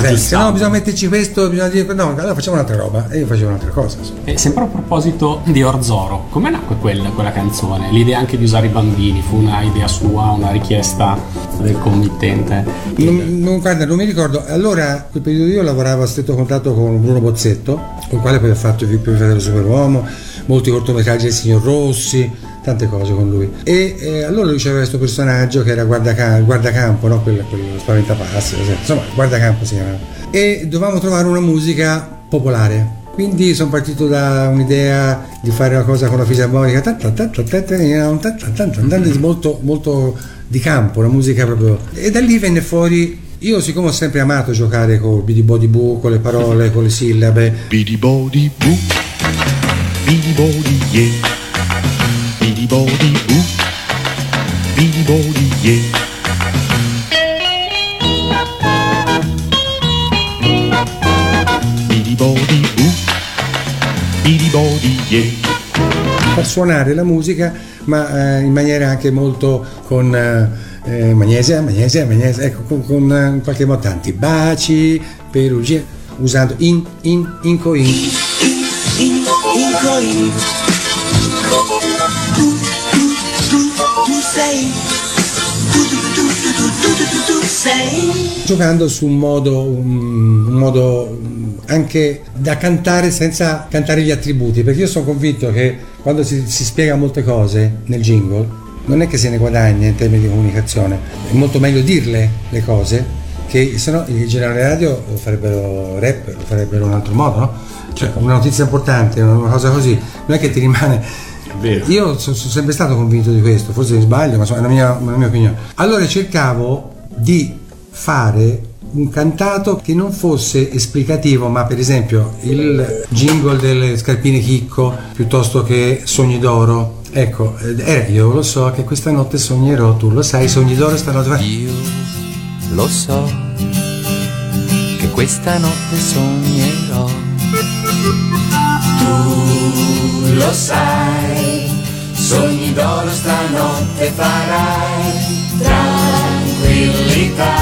pensa, no, bisogna metterci questo, bisogna dire no, allora facciamo un'altra roba e io facevo un'altra cosa. insomma. E sempre a proposito di Orzoro, come nacque quella, quella canzone? L'idea anche di usare i bambini, fu una idea sua, una richiesta del committente? Non, non- guarda, non mi ricordo. Allora, quel periodo io lavoravo a stretto contatto con Bruno Bozzetto, con il quale poi ho fatto il primo fratello superuomo, molti cortometraggi del signor Rossi, tante cose con lui. E eh, allora lui c'era questo personaggio che era guardacampo, no? quello, quello spaventapassi, insomma, guardacampo si chiamava. E dovevamo trovare una musica popolare. Quindi sono partito da un'idea di fare una cosa con la fisarmonica, molto, molto di campo, la musica proprio. E da lì venne fuori io siccome ho sempre amato giocare con bidi body boo, con le parole, con le sillabe. Bidi body boo, bidi body yeah bidi body boo, bidi body yeah. Bidi body boo, bidi body yeah. far suonare la musica, ma eh, in maniera anche molto con eh, eh, magnesia, magnesia, magnesia, ecco, con, con, eh, in qualche modo tanti baci, perugia, usando in, in, inco, in. Incoin Tu, giocando su un modo, un, modo mm, anche da cantare senza cantare gli attributi, perché io sono convinto che quando si, si spiega molte cose nel jingle, non è che se ne guadagna in termini di comunicazione, è molto meglio dirle le cose, che se no i generali radio lo farebbero rap, lo farebbero in un altro modo, no? Cioè, una notizia importante, una cosa così, non è che ti rimane io so- sono sempre stato convinto di questo, forse mi sbaglio, ma insomma, è una mia, una mia opinione. Allora cercavo di fare un cantato che non fosse esplicativo, ma per esempio il jingle delle scarpine chicco piuttosto che Sogni d'oro. Ecco, eh, io lo so che questa notte sognerò, tu lo sai, Sogni d'oro stanotte. Io lo so che questa notte sognerò. Tu lo sai Sogni d'oro stanotte farai Tranquillità.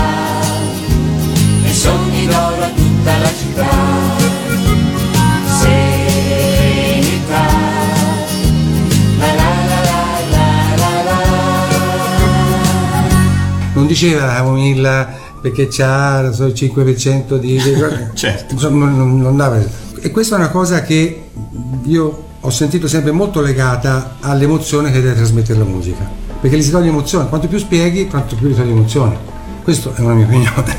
E sogni d'oro a tutta la città. Serenità. La la la la la la la. Non diceva la camomilla perché c'ha non so, il 5% di... (laughs) certo. Insomma, non, non dava... E questa è una cosa che io ho sentito sempre molto legata all'emozione che deve trasmettere la musica. Perché gli si toglie emozione, quanto più spieghi, quanto più gli toglie emozione. Questa è una mia (laughs) opinione.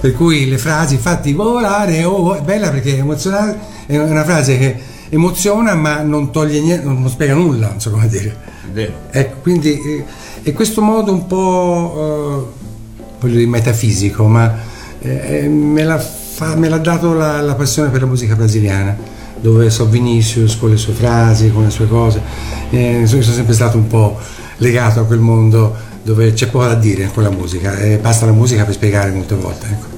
Per cui le frasi, infatti, volare, oh, oh, è bella perché emozionare è una frase che emoziona ma non toglie niente, non, spiega nulla, non so come dire. Ecco, quindi eh, è questo modo un po', eh, voglio dire, metafisico, ma eh, eh, me, l'ha fa- me l'ha dato la, la passione per la musica brasiliana, dove so Vinicius con le sue frasi, con le sue cose. Eh, sono sempre stato un po' legato a quel mondo dove c'è poco da dire con la musica e basta la musica per spiegare molte volte. Ecco.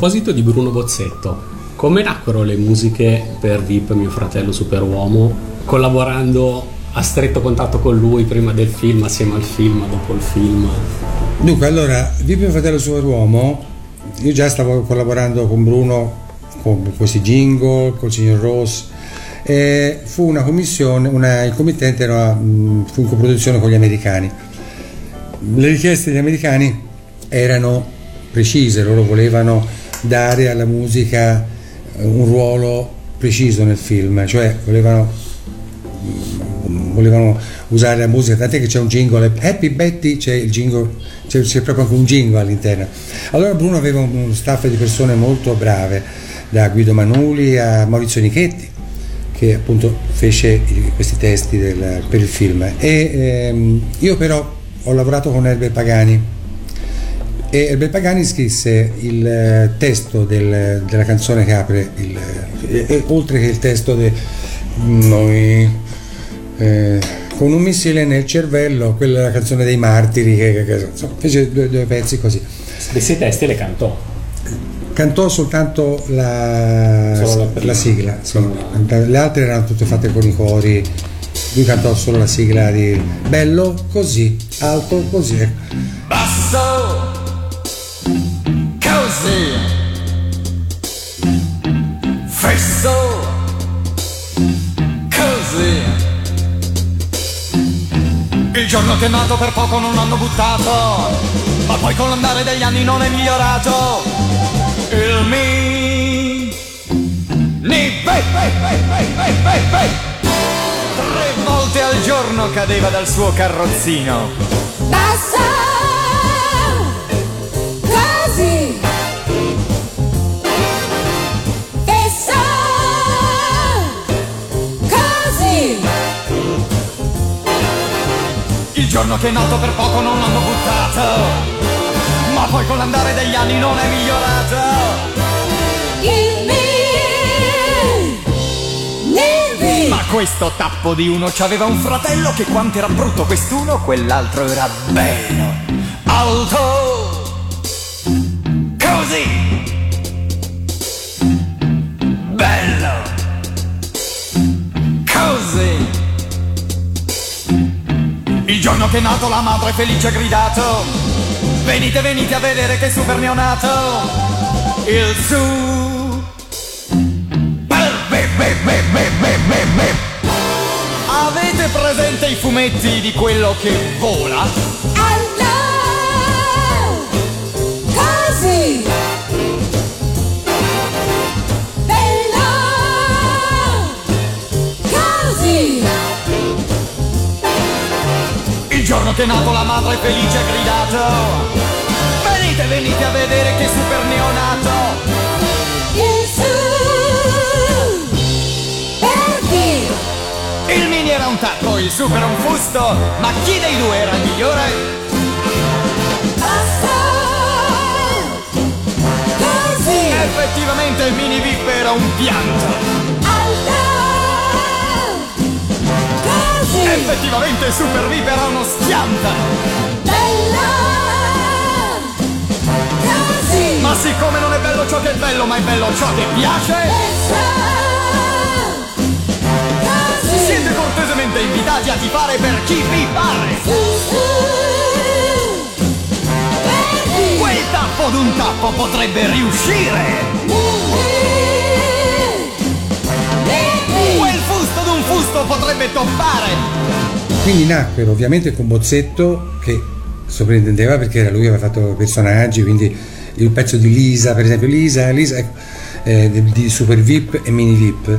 Proposito di Bruno Bozzetto, come nacquero le musiche per VIP Mio fratello Superuomo, collaborando a stretto contatto con lui prima del film, assieme al film, dopo il film? Dunque, allora, Vipi mio fratello superuomo, io già stavo collaborando con Bruno con questi jingle, col signor Ross. E fu una commissione, una, il committente era, fu in coproduzione con gli americani. Le richieste degli americani erano precise, loro volevano dare alla musica eh, un ruolo preciso nel film, cioè volevano volevano usare la musica, tant'è che c'è un jingle, Happy Betty, c'è il jingle, c'è, c'è proprio anche un jingle all'interno. Allora Bruno aveva un, staff di persone molto brave, da Guido Manuli a Maurizio Nichetti, che appunto fece questi testi del- per il film. E ehm, io però ho lavorato con Herbert Pagani e Herbert Pagani scrisse il eh, testo del- della canzone che apre il, e- e oltre che il testo di noi eh, con un missile nel cervello, quella è la canzone dei martiri, che, che- che- insomma, fece due, due pezzi così. Questi testi le cantò. Cantò soltanto la, Solo la la sigla, sì. le altre erano tutte fatte con i cori, lui cantò solo la sigla di Bello così, alto così. Basso così Fesso. Così. Il giorno che è nato per poco non hanno buttato Ma poi con l'andare degli anni non è migliorato. Il mi Ni. Tre volte al giorno cadeva dal suo carrozzino. Basta giorno che è nato per poco non l'hanno buttato. Ma poi con l'andare degli anni non è migliorato. Mi nervi. Ma questo tappo di uno c'aveva un fratello che quanto era brutto quest'uno Quell'altro era bello. Alto Così giorno che è nato la madre felice ha gridato Venite, venite a vedere che super neonato Il su. Avete presente i fumetti di quello che vola? Alto giorno che è nato la madre felice ha gridato Venite, venite a vedere che super neonato Il su perché Il mini era un tappo, il super un fusto, ma chi dei due era il migliore? Così! Effettivamente il mini VIP era un pianto. Così! Effettivamente super VIP era uno schianta. Bella! Così! Ma siccome non è bello ciò che è bello, ma è bello ciò che piace, Così! siete cortesemente invitati a tifare per chi vi pare. Su, su! Quel tappo d'un tappo potrebbe riuscire. Fusto d'un fusto potrebbe toppare. Quindi nacquero ovviamente con Bozzetto che sovrintendeva perché era lui che aveva fatto personaggi, quindi il pezzo di Lisa, per esempio, Lisa, Lisa eh, di Super VIP e Mini VIP.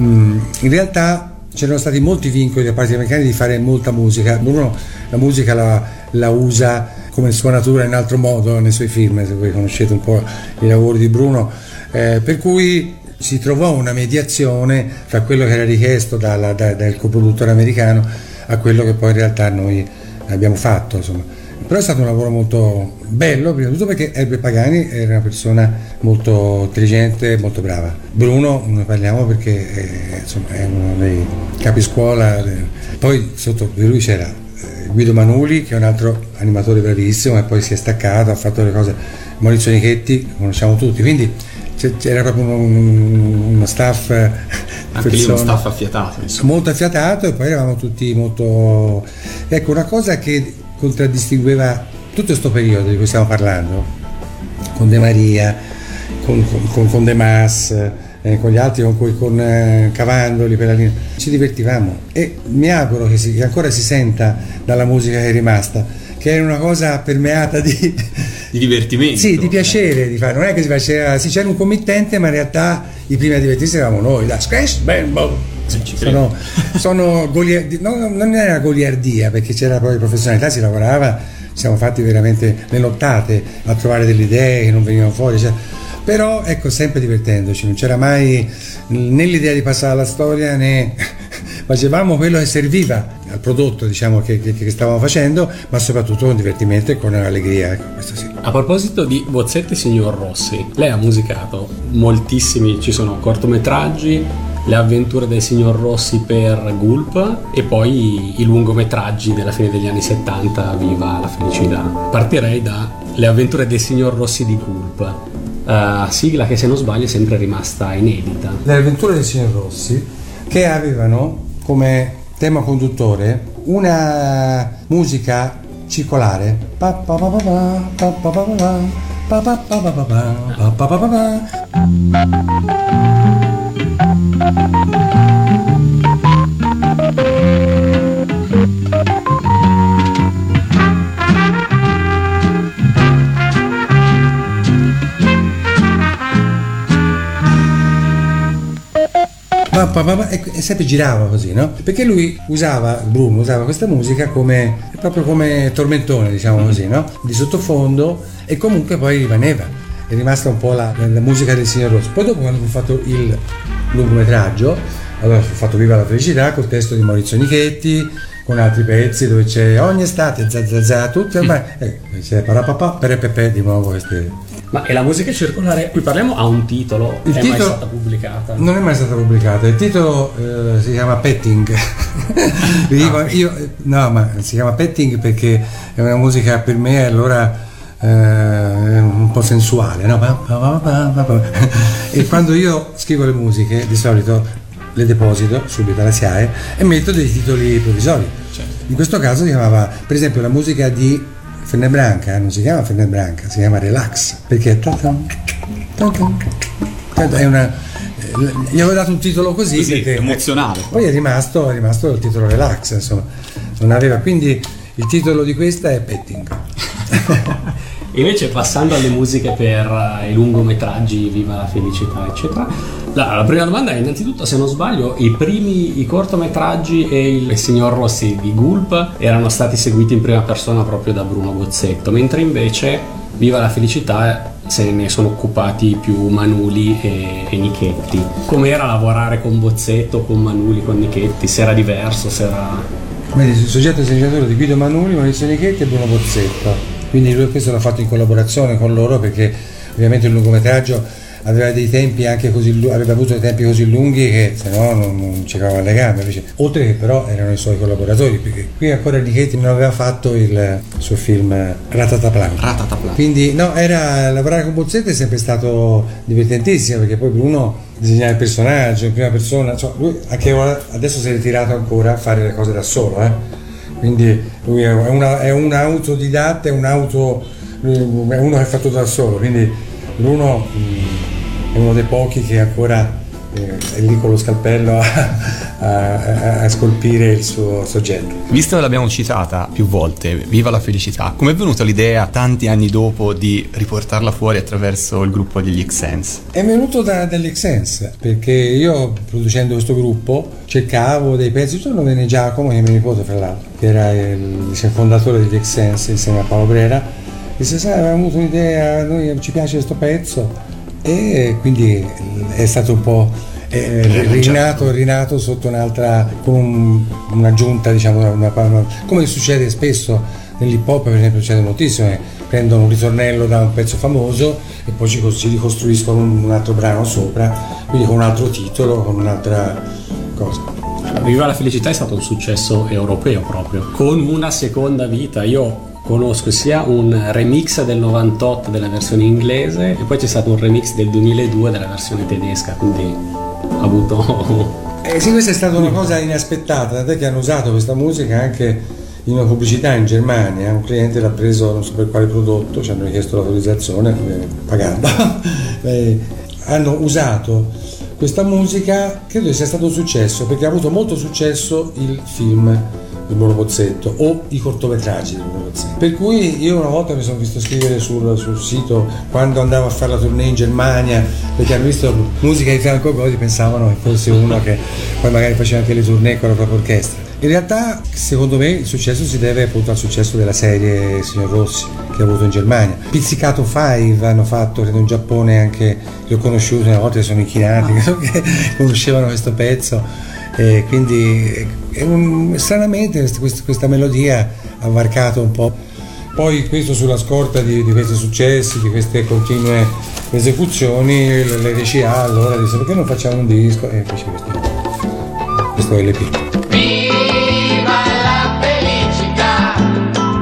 Mm, in realtà c'erano stati molti vincoli da parte degli americani di fare molta musica. Bruno la musica la, la usa come suonatura in altro modo nei suoi film, se voi conoscete un po' i lavori di Bruno, eh, per cui si trovò una mediazione tra quello che era richiesto dalla- da- dal coproduttore americano a quello che poi in realtà noi abbiamo fatto. Insomma. Però è stato un lavoro molto bello, prima di tutto perché Herbert Pagani era una persona molto intelligente molto brava. Bruno ne parliamo perché è, insomma, è uno dei capiscuola. de- Poi sotto di lui c'era eh, Guido Manuli, che è un altro animatore bravissimo, e poi si è staccato, ha fatto le cose. Maurizio Nichetti, conosciamo tutti, quindi c'era proprio uno, uno staff. eh, Anche lì uno persone- staff affiatato. insomma. molto affiatato e poi eravamo tutti molto ecco una cosa che contraddistingueva tutto questo periodo di cui stiamo parlando con De Maria con, con, con- De Mas eh, con gli altri con, cui- con eh, Cavandoli per la linea ci divertivamo e mi auguro che, si- che ancora si senta dalla musica che è rimasta che era una cosa permeata di, (laughs) Di divertimento. sì, di piacere di fare. Non è che si faceva, sì, c'era un committente, ma in realtà i primi a divertirsi eravamo noi. La Scratch ci credo. Sono, (laughs) sono goliardi- no, no, non era goliardia perché c'era proprio professionalità, si lavorava, siamo fatti veramente le nottate a trovare delle idee che non venivano fuori. cioè. Però ecco, sempre divertendoci, non c'era mai né l'idea di passare alla storia né facevamo quello che serviva al prodotto diciamo, che, che- che stavamo facendo, ma soprattutto con divertimento e con allegria. Ecco, sì. A proposito di Bozzetti e Signor Rossi, lei ha musicato moltissimi, ci sono cortometraggi, le avventure del Signor Rossi per Gulp e poi i lungometraggi della fine degli anni 70, Viva la felicità. Partirei da Le avventure del Signor Rossi di Gulp, eh, sigla che se non sbaglio è sempre rimasta inedita. Le avventure del signor Rossi che avevano come tema conduttore una musica circolare. Pa, pa, pa, e, e sempre girava così, no? Perché lui usava, Bruno usava questa musica come proprio come tormentone, diciamo così, no? Di sottofondo e comunque poi rimaneva. È rimasta un po' la, la musica del signor Rosso. Poi dopo quando fu fatto il lungometraggio, allora fu fatto Viva la felicità col testo di Maurizio Nichetti, con altri pezzi dove c'è ogni estate, za za za, tutti ormai, eh, c'è parapapà, perepepe di nuovo queste Ma e la musica circolare, qui parliamo, ha un titolo, Il è mai titolo- stata pubblicata? Non è mai stata pubblicata, il titolo eh, si chiama Petting. (laughs) Dico, io, no, ma si chiama Petting perché è una musica per me allora eh, un po' sensuale, no? E quando io scrivo le musiche, di solito le deposito subito alla SIAE e metto dei titoli provvisori. In questo caso si chiamava, per esempio, la musica di Fernebranca non si chiama Fernebranca, si chiama Relax perché è una, eh, gli avevo dato un titolo così, Così, perché emozionale. poi è rimasto, è rimasto il titolo Relax, insomma, non aveva quindi il titolo di questa è Petting. (laughs) Invece passando alle musiche per eh, i lungometraggi, Viva la felicità, eccetera. La, la prima domanda è innanzitutto, se non sbaglio, i primi i cortometraggi e il signor Rossi di Gulp erano stati seguiti in prima persona proprio da Bruno Bozzetto, mentre invece Viva la felicità se ne sono occupati più Manuli e, e Nichetti. Com'era lavorare con Bozzetto, con Manuli, con Nichetti? Se era diverso, se era... Vedi, il soggetto sceneggiatore di Guido Manuli, Maurizio Nichetti e Bruno Bozzetto. Quindi lui questo l'ha fatto in collaborazione con loro perché ovviamente il lungometraggio aveva dei tempi anche così aveva avuto dei tempi così lunghi che se no non, non ci cavava le gambe invece, oltre che però erano i suoi collaboratori perché qui ancora Nichetti non aveva fatto il suo film Ratataplan Ratataplan. quindi no era lavorare con Bozzetto è sempre stato divertentissimo perché poi Bruno disegnava il personaggio in prima persona cioè, lui anche adesso si è ritirato ancora a fare le cose da solo eh. quindi lui è, una, è un autodidatta è un auto è uno che è fatto da solo quindi Bruno mh, è uno dei pochi che ancora eh, è lì con lo scalpello a, a- a scolpire il suo soggetto. Visto che l'abbiamo citata più volte, Viva la felicità, com'è venuta l'idea tanti anni dopo di riportarla fuori attraverso il gruppo degli X-Sense? È venuto da, dall'Exsense perché io producendo questo gruppo cercavo dei pezzi, giorno venne Giacomo che è mio nipote fra l'altro, che era il, il fondatore degli Exsense insieme a Paolo Brera, disse sai avevamo avuto un'idea, noi ci piace questo pezzo e quindi è stato un po' eh, rinato, rinato sotto un'altra, con un- un'aggiunta diciamo, una- una- come succede spesso nell'hip hop per esempio succede moltissimo, eh, prendono un ritornello da un pezzo famoso e poi ci, ci ricostruiscono un, un altro brano sopra, quindi con un altro titolo, con un'altra cosa. Viva la felicità è stato un successo europeo proprio, con una seconda vita. Io conosco sia un remix del 98 della versione inglese e poi c'è stato un remix del 2002 della versione tedesca, quindi ha avuto... (laughs) Eh sì, questa è stata una cosa inaspettata, tant'è che hanno usato questa musica anche in una pubblicità in Germania, un cliente l'ha preso non so per quale prodotto, ci hanno richiesto l'autorizzazione, pagata, (laughs) Eh, hanno usato questa musica, credo sia stato un successo, perché ha avuto molto successo il film di Bruno Pozzetto o i cortometraggi di Bruno Pozzetto. Per cui io una volta mi sono visto scrivere sul, sul sito quando andavo a fare la tournée in Germania perché hanno visto musica di Franco Godi pensavano che fosse uno che poi magari faceva anche le tournée con la propria orchestra. In realtà secondo me il successo si deve appunto al successo della serie Signor Rossi che ha avuto in Germania. Pizzicato 5 hanno fatto credo in Giappone anche, li ho conosciuti una volta sono inchinati, (laughs) che conoscevano questo pezzo e quindi un- stranamente quest- quest- questa melodia ha varcato un po'. Poi questo sulla scorta di, di questi successi, di queste continue esecuzioni, l- l'RCA allora disse perché non facciamo un disco e fece questo, questo LP. Viva la felicità,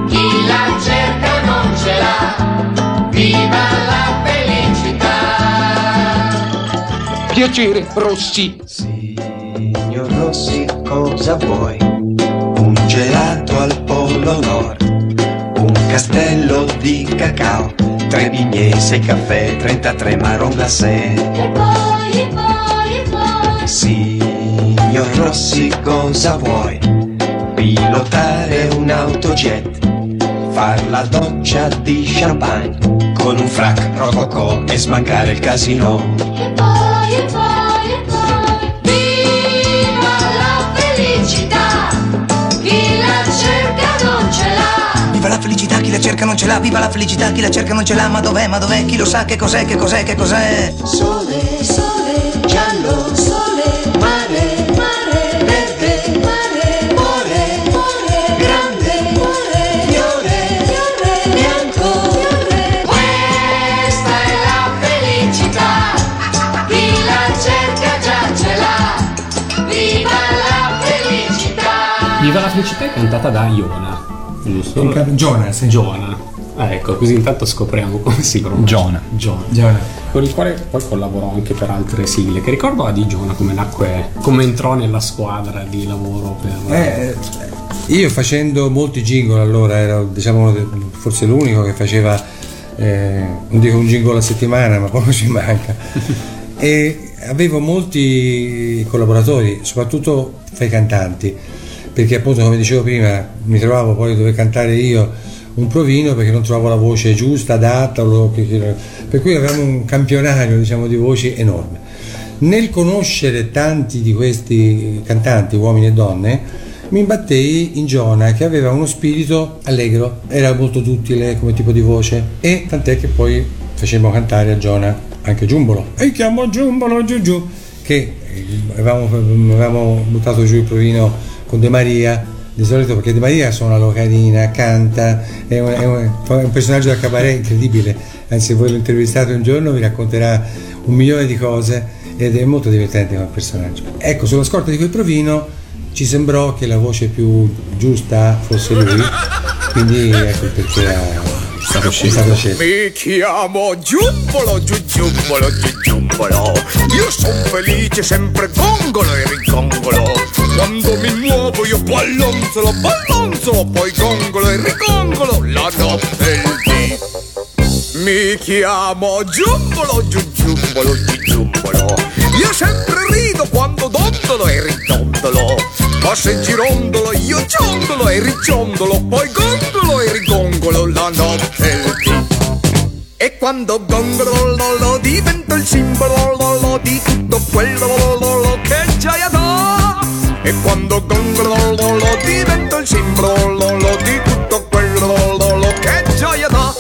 chi la cerca non ce l'ha. Viva la felicità. Piacere, Rossi. Signor Rossi, cosa vuoi? Un gelato al Polo Nord, un castello di cacao, tre bignè, sei caffè, 33 marron glacé. E poi, e poi, e poi. Signor Rossi, cosa vuoi? Pilotare un autojet, far la doccia di champagne, con un frac rococò e smancare il casino. E poi, Viva la felicità, chi la cerca non ce l'ha, viva la felicità, chi la cerca non ce l'ha, ma dov'è, ma dov'è, chi lo sa che cos'è, che cos'è, che cos'è? Sole, sole, giallo, sole, mare, mare, verde, mare, cuore, cuore, grande, cuore, fiore, fiore, bianco, fiore. Questa è la felicità, chi la cerca già ce l'ha. Viva la felicità. Viva la felicità è cantata da Iona, giusto? Giona, sì. Giona. Ah, ecco, così intanto scopriamo come si pronuncia. Giona. Giona. Giona. Con il quale poi collaborò anche per altre sigle. Che ricordo a di Giona come nacque, come entrò nella squadra di lavoro per... Eh, io facendo molti jingle allora ero diciamo forse l'unico che faceva eh, non dico un jingle a settimana ma poco (laughs) ci manca e avevo molti collaboratori soprattutto fra i cantanti perché appunto come dicevo prima mi trovavo poi dove cantare io un provino perché non trovavo la voce giusta, adatta, per cui avevamo un campionario diciamo, di voci enorme. Nel conoscere tanti di questi cantanti, uomini e donne, mi imbattei in Giona che aveva uno spirito allegro, era molto duttile come tipo di voce e tant'è che poi facemmo cantare a Giona anche Giumbolo. E chiamo Giumbolo giù giù, che eh, avevamo, avevamo buttato giù il provino con De Maria, di solito perché De Maria suona l'ocarina, canta, è un, è un- è un personaggio da cabaret incredibile, anzi se voi lo intervistate un giorno vi racconterà un milione di cose ed è molto divertente come personaggio. Ecco, sulla scorta di quel provino ci sembrò che la voce più giusta fosse lui, quindi ecco perché ha- è stato scelto. Mi chiamo giumbolo, giù giumbolo. Io son felice, sempre gongolo e rigongolo. Quando mi muovo io ballonzolo, ballonzolo, poi gongolo e rigongolo la notte il dì. Mi chiamo Giumbolo, giù giumbolo, giù giumbolo. Io sempre rido quando dondolo e ridondolo. Ma se girondolo io ciondolo e riciondolo, poi gondolo e rigongolo la notte il dì. E quando gongolo lo, divento il simbolo lo, lo, di tutto quello lo, lo, che gioia dà. Quando gongolo lo, lo, divento il simbolo lo, di tutto quello lo, lo, lo, che gioia dà.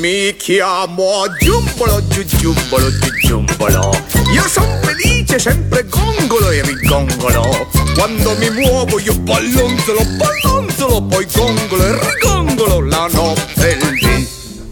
Mi chiamo Giumbolo, giù giumbolo, giù giumbolo. Io son felice, sempre gongolo e rigongolo. Quando mi muovo io ballonzolo, ballonzolo, poi gongolo e rigongolo la notte.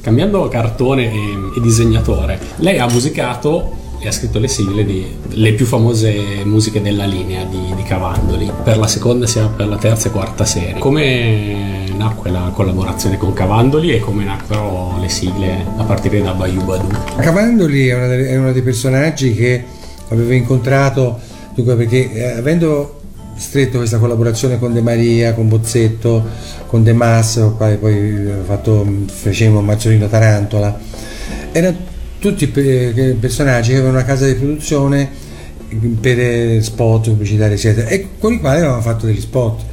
Cambiando cartone e, e disegnatore, lei ha musicato e ha scritto le sigle di le più famose musiche della linea di, di Cavandoli per la seconda sia per la terza e quarta serie. Come nacque la collaborazione con Cavandoli e come nacquero le sigle a partire da Bayou Badu? Cavandoli è, uno dei personaggi che avevo incontrato, dunque perché eh, avendo stretto questa collaborazione con De Maria, con Bozzetto, con De Mas, con il quale poi eh, fatto, facevamo Mazzolino Tarantola, erano tutti che- personaggi che avevano una casa di produzione per eh, spot pubblicitari eccetera e con i quali avevamo fatto degli spot.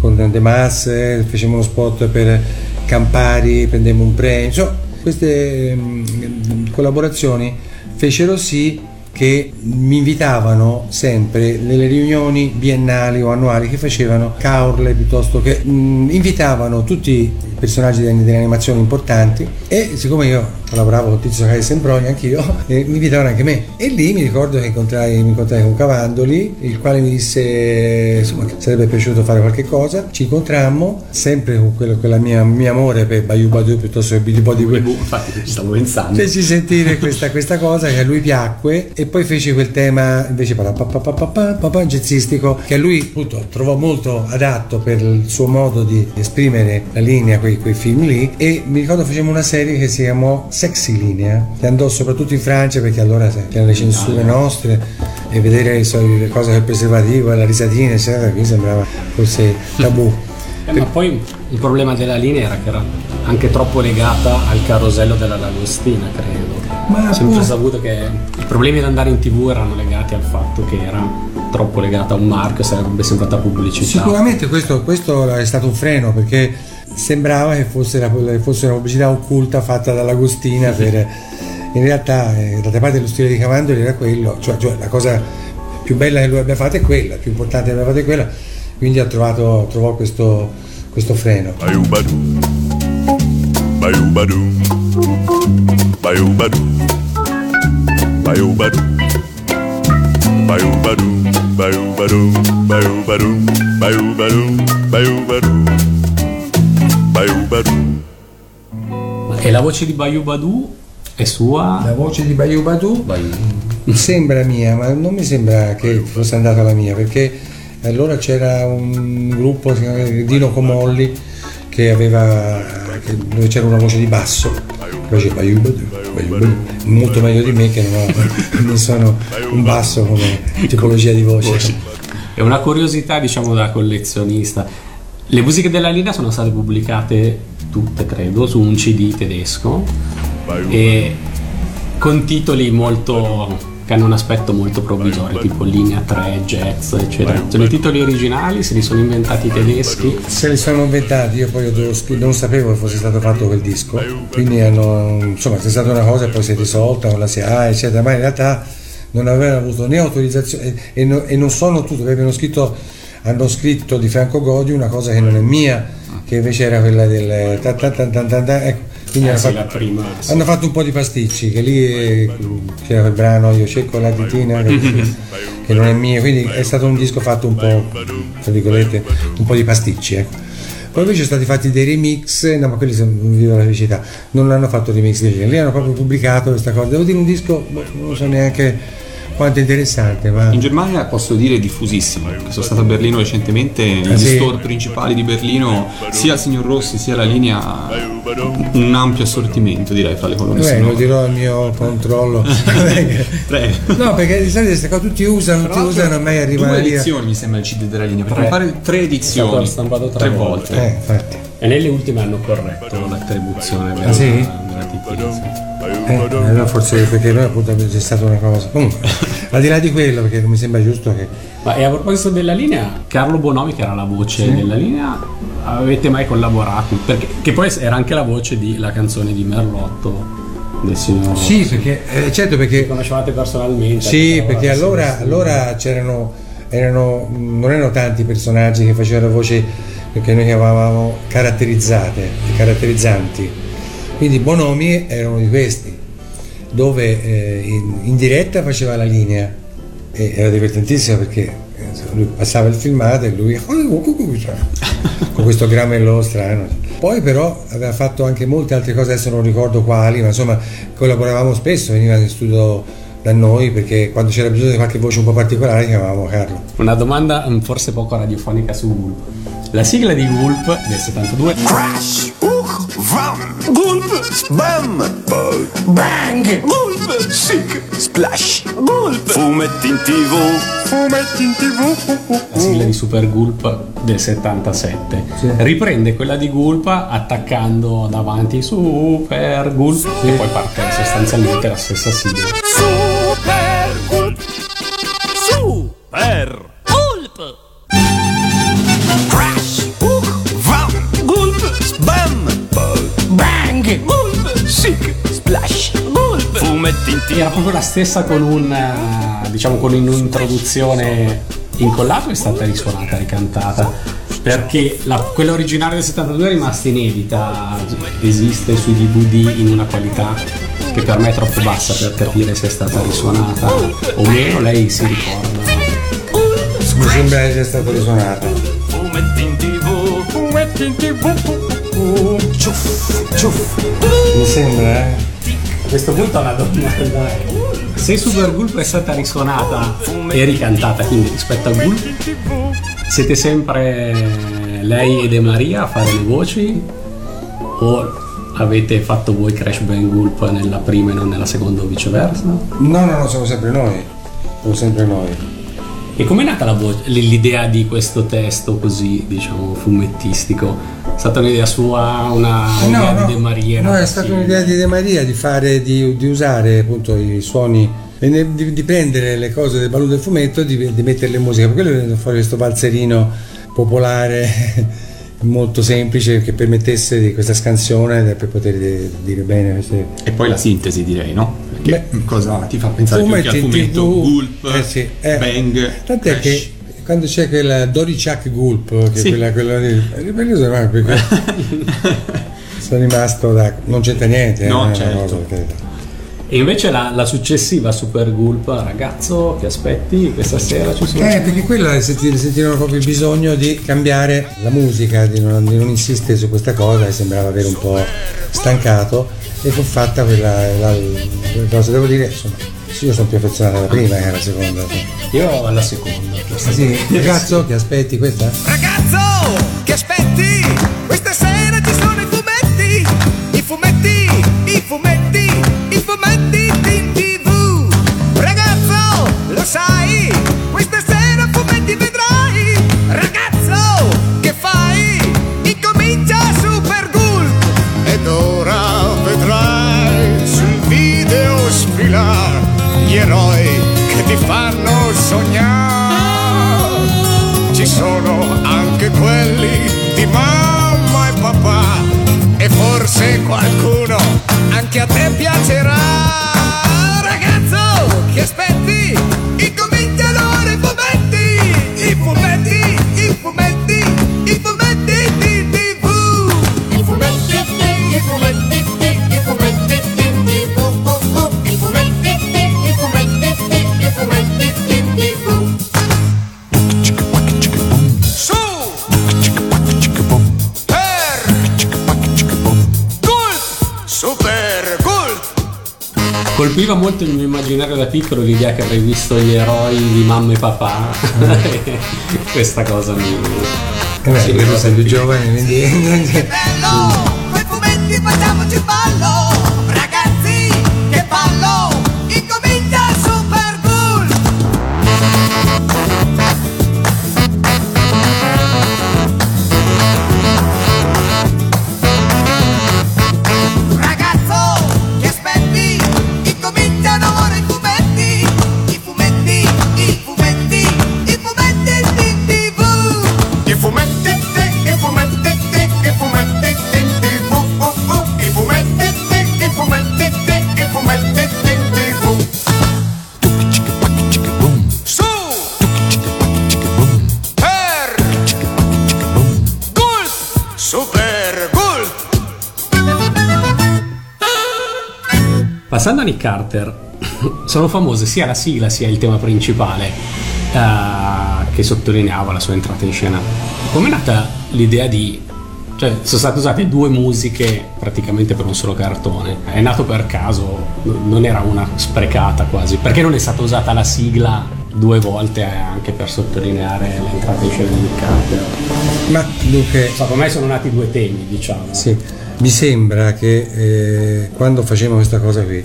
Con De Mas, eh, facevamo uno spot per Campari, prendemmo un premio, insomma, queste mm, collaborazioni fecero sì che mi invitavano sempre nelle riunioni biennali o annuali che facevano Caorle piuttosto che mm, invitavano tutti i personaggi delle animazioni importanti e siccome io lavoravo con Tizio Caio Semproni anch'io. (laughs) E mi invitavano anche me. E lì mi ricordo che incontrai, mi incontrai con Cavandoli il quale mi disse insomma che sarebbe piaciuto fare qualche cosa. Ci incontrammo sempre con quello, quella mia, mia amore per Bayou Badu piuttosto che Billy Body Boy ci stavo pensando. Feci sentire (laughs) questa, questa, cosa che a lui piacque e poi feci quel tema invece papà jazzistico che a lui appunto trovò molto adatto per il suo modo di esprimere la linea quei, quei film lì. E mi ricordo facevamo una serie che si chiamò Sexy Linea che andò soprattutto in Francia perché allora c'erano le censure nostre e vedere so, le cose del preservativo la risatina eccetera qui sembrava forse tabù Eh, ma poi il problema della linea era che era anche troppo legata al carosello della Lagostina, credo. Ma Ho sempre saputo che i problemi ad andare in tv erano legati al fatto che era troppo legata a un marchio, sarebbe sembrata pubblicità. Sicuramente questo, questo è stato un freno perché sembrava che fosse, la, fosse una pubblicità occulta fatta dall'Agostina per... In realtà, eh, d'altra parte, lo stile di Cavandoli era quello, cioè, cioè, la cosa più bella che lui abbia fatto è quella, più importante che abbia fatto è quella, quindi ha trovato, trovò questo, questo freno. Bayou Badou. Bayou Badou. Bayou Badou. Bayou Badou. Bayou Badou. E la voce di Bayou Badu è sua? La voce di Bayou Badu sembra mia, ma non mi sembra che fosse andata la mia, perché allora c'era un gruppo, Dino Comolli, che aveva, che- dove c'era una voce di basso, che faceva Bayou Badu, Bayou Badu, molto meglio di me che non, ho, (laughs) non sono un basso come tipologia di voce. È una curiosità, diciamo, da collezionista. Le musiche della linea sono state pubblicate tutte, credo, su un CD tedesco e con titoli molto che hanno un aspetto molto provvisorio, tipo linea 3, jazz, eccetera. Sono i titoli originali, se li sono inventati i tedeschi. Se li sono inventati, io poi non sapevo che fosse stato fatto quel disco, quindi hanno, insomma c'è stata una cosa e poi si è risolta con la SIA, eccetera, ma in realtà non avevano avuto né autorizzazione e, no- e non sono tutto, perché hanno scritto, hanno scritto di Franco Godi una cosa che non è mia, che invece era quella del ta ta ta ecco, Quindi Eh hanno, sì, fatto, prima, sì. hanno fatto un po' di pasticci, che lì eh, c'era il brano Io cerco la titina, che, non è mio, quindi è stato un disco fatto un po', tra virgolette, un po' di pasticci. Ecco. Poi invece sono stati fatti dei remix, no ma quelli sono viva la felicità, non hanno fatto remix di lì hanno proprio pubblicato questa cosa, devo dire un disco, boh, non so neanche quanto interessante, ma... In Germania posso dire diffusissimo, sono stato a Berlino recentemente, negli Ah, sì? store principali di Berlino, sia il Signor Rossi sia la linea, un ampio assortimento direi fra le colonne Beh, lo dirò al mio controllo. (laughs) No, perché di solito queste cose tutti usano, tutti usano, mai arrivano Due edizioni mi sembra il CD della linea, perché Tre. mi pare tre È edizioni, stampato tre, tre volte. Eh, infatti. E nelle ultime hanno corretto l'attribuzione della, Ah, sì? della sì. Eh, allora forse perché noi appunto c'è stata una cosa. Comunque, al di là di quello, perché non mi sembra giusto che. Ma e a proposito della linea, Carlo Bonomi, che era la voce Sì. della linea, avete mai collaborato? Perché, che poi era anche la voce di la canzone di Merlotto del signor Sì, perché eh, certo perché. conoscevate personalmente. Sì, perché allora, allora c'erano, erano, non erano tanti personaggi che facevano voci che noi chiamavamo caratterizzate, caratterizzanti. Quindi Bonomi era uno di questi, dove eh, in, in diretta faceva la linea e era divertentissimo perché eh, lui passava il filmato e lui (laughs) con questo gramello strano. Poi però aveva fatto anche molte altre cose, adesso non ricordo quali, ma insomma collaboravamo spesso, veniva in studio da noi perché quando c'era bisogno di qualche voce un po' particolare chiamavamo Carlo. Una domanda mm, forse poco radiofonica su Gulp. La sigla di Gulp del 72 Crash, uh, vam, gulp, bam, bang, gulp, sick, splash, gulp, fumetti in tv, fumetti in tv. la sigla di Super Gulp del 77 riprende quella di Gulp attaccando davanti Super Gulp e poi parte sostanzialmente la stessa sigla. Super gulp, super gulp. Crash, gulp, sick, splash, gulp, fumetti in era proprio la stessa con un eh, diciamo con un'introduzione incollato è stata risuonata ricantata? Perché la- quella originale del 72 è rimasta inedita esiste sui DVD in una qualità che per me è troppo bassa per capire se è stata risuonata o meno lei si ricorda. Mi sembra che sia stato risuonato. Fumetti in tv, fumetti in tv. Ciuff, ciuff. Mi sembra, eh? a questo punto la domanda è se Super Gulp è stata risuonata e ricantata quindi rispetto a Gulp siete sempre lei e De Maria a fare le voci o avete fatto voi Crash Bang Gulp nella prima e non nella seconda o viceversa? No, no, no, siamo sempre noi. Siamo sempre noi. E com'è nata voce- l'idea di questo testo così, diciamo, fumettistico? È stata un'idea sua, una Eh, idea di De Maria? no, è stata un'idea di De Maria di fare, di, di usare appunto i suoni, di, di prendere le cose del ballo del fumetto e di, di metterle in musica. Per quello è venuto fuori questo valzerino popolare (laughs) molto semplice che permettesse di questa scansione per poter di- dire bene queste... E poi la sintesi direi, no? Perché cosa ti fa pensare più che al Fumetti fumetto TV, Gulp, eh sì, eh, Bang, Tant'è Crash. che quando c'è quella Dory Chuck Gulp, che Sì. è quella, quella lì, eh, perché (laughs) sono, rimasto da. non c'entra niente, eh, No, una certo. E invece la, la successiva Super Gulp, ragazzo, che aspetti questa sera ci sono... Eh, perché quella senti- sentirono proprio il bisogno di cambiare la musica, di non, di non insistere su questa cosa e sembrava avere un po' stancato e fu fatta quella, la, quella cosa. Devo dire, insomma, sì, io sono più affezionato alla prima che alla seconda. Io alla seconda. Ah, sì? Ragazzo, ti aspetti questa? Ragazzo, che aspetti? Questa sera sognare. Ci sono anche quelli di mamma e papà e forse qualcuno anche a te piacerà. Ragazzo, che aspetti? Incominciano i fumetti, i fumetti. I fumetti, i fumetti, Colpiva molto il mio immaginario da piccolo l'idea che avrei visto gli eroi di mamma e papà. (laughs) Questa cosa mi. Eh beh, sì, tu sei più giovane, quindi... Coi fumetti facciamoci ballo. Ragazzi, che ballo Passando a Nick Carter, (coughs) sono famose sia la sigla sia il tema principale eh, che sottolineava la sua entrata in scena. Com'è nata l'idea di... Cioè, sono state usate due musiche praticamente per un solo cartone. È nato per caso, non era una sprecata quasi. Perché non è stata usata la sigla due volte anche per sottolineare l'entrata in scena di Nick Carter? Ma dunque... Secondo me sono nati due temi, diciamo. Sì, mi sembra che eh, quando facevamo questa cosa qui,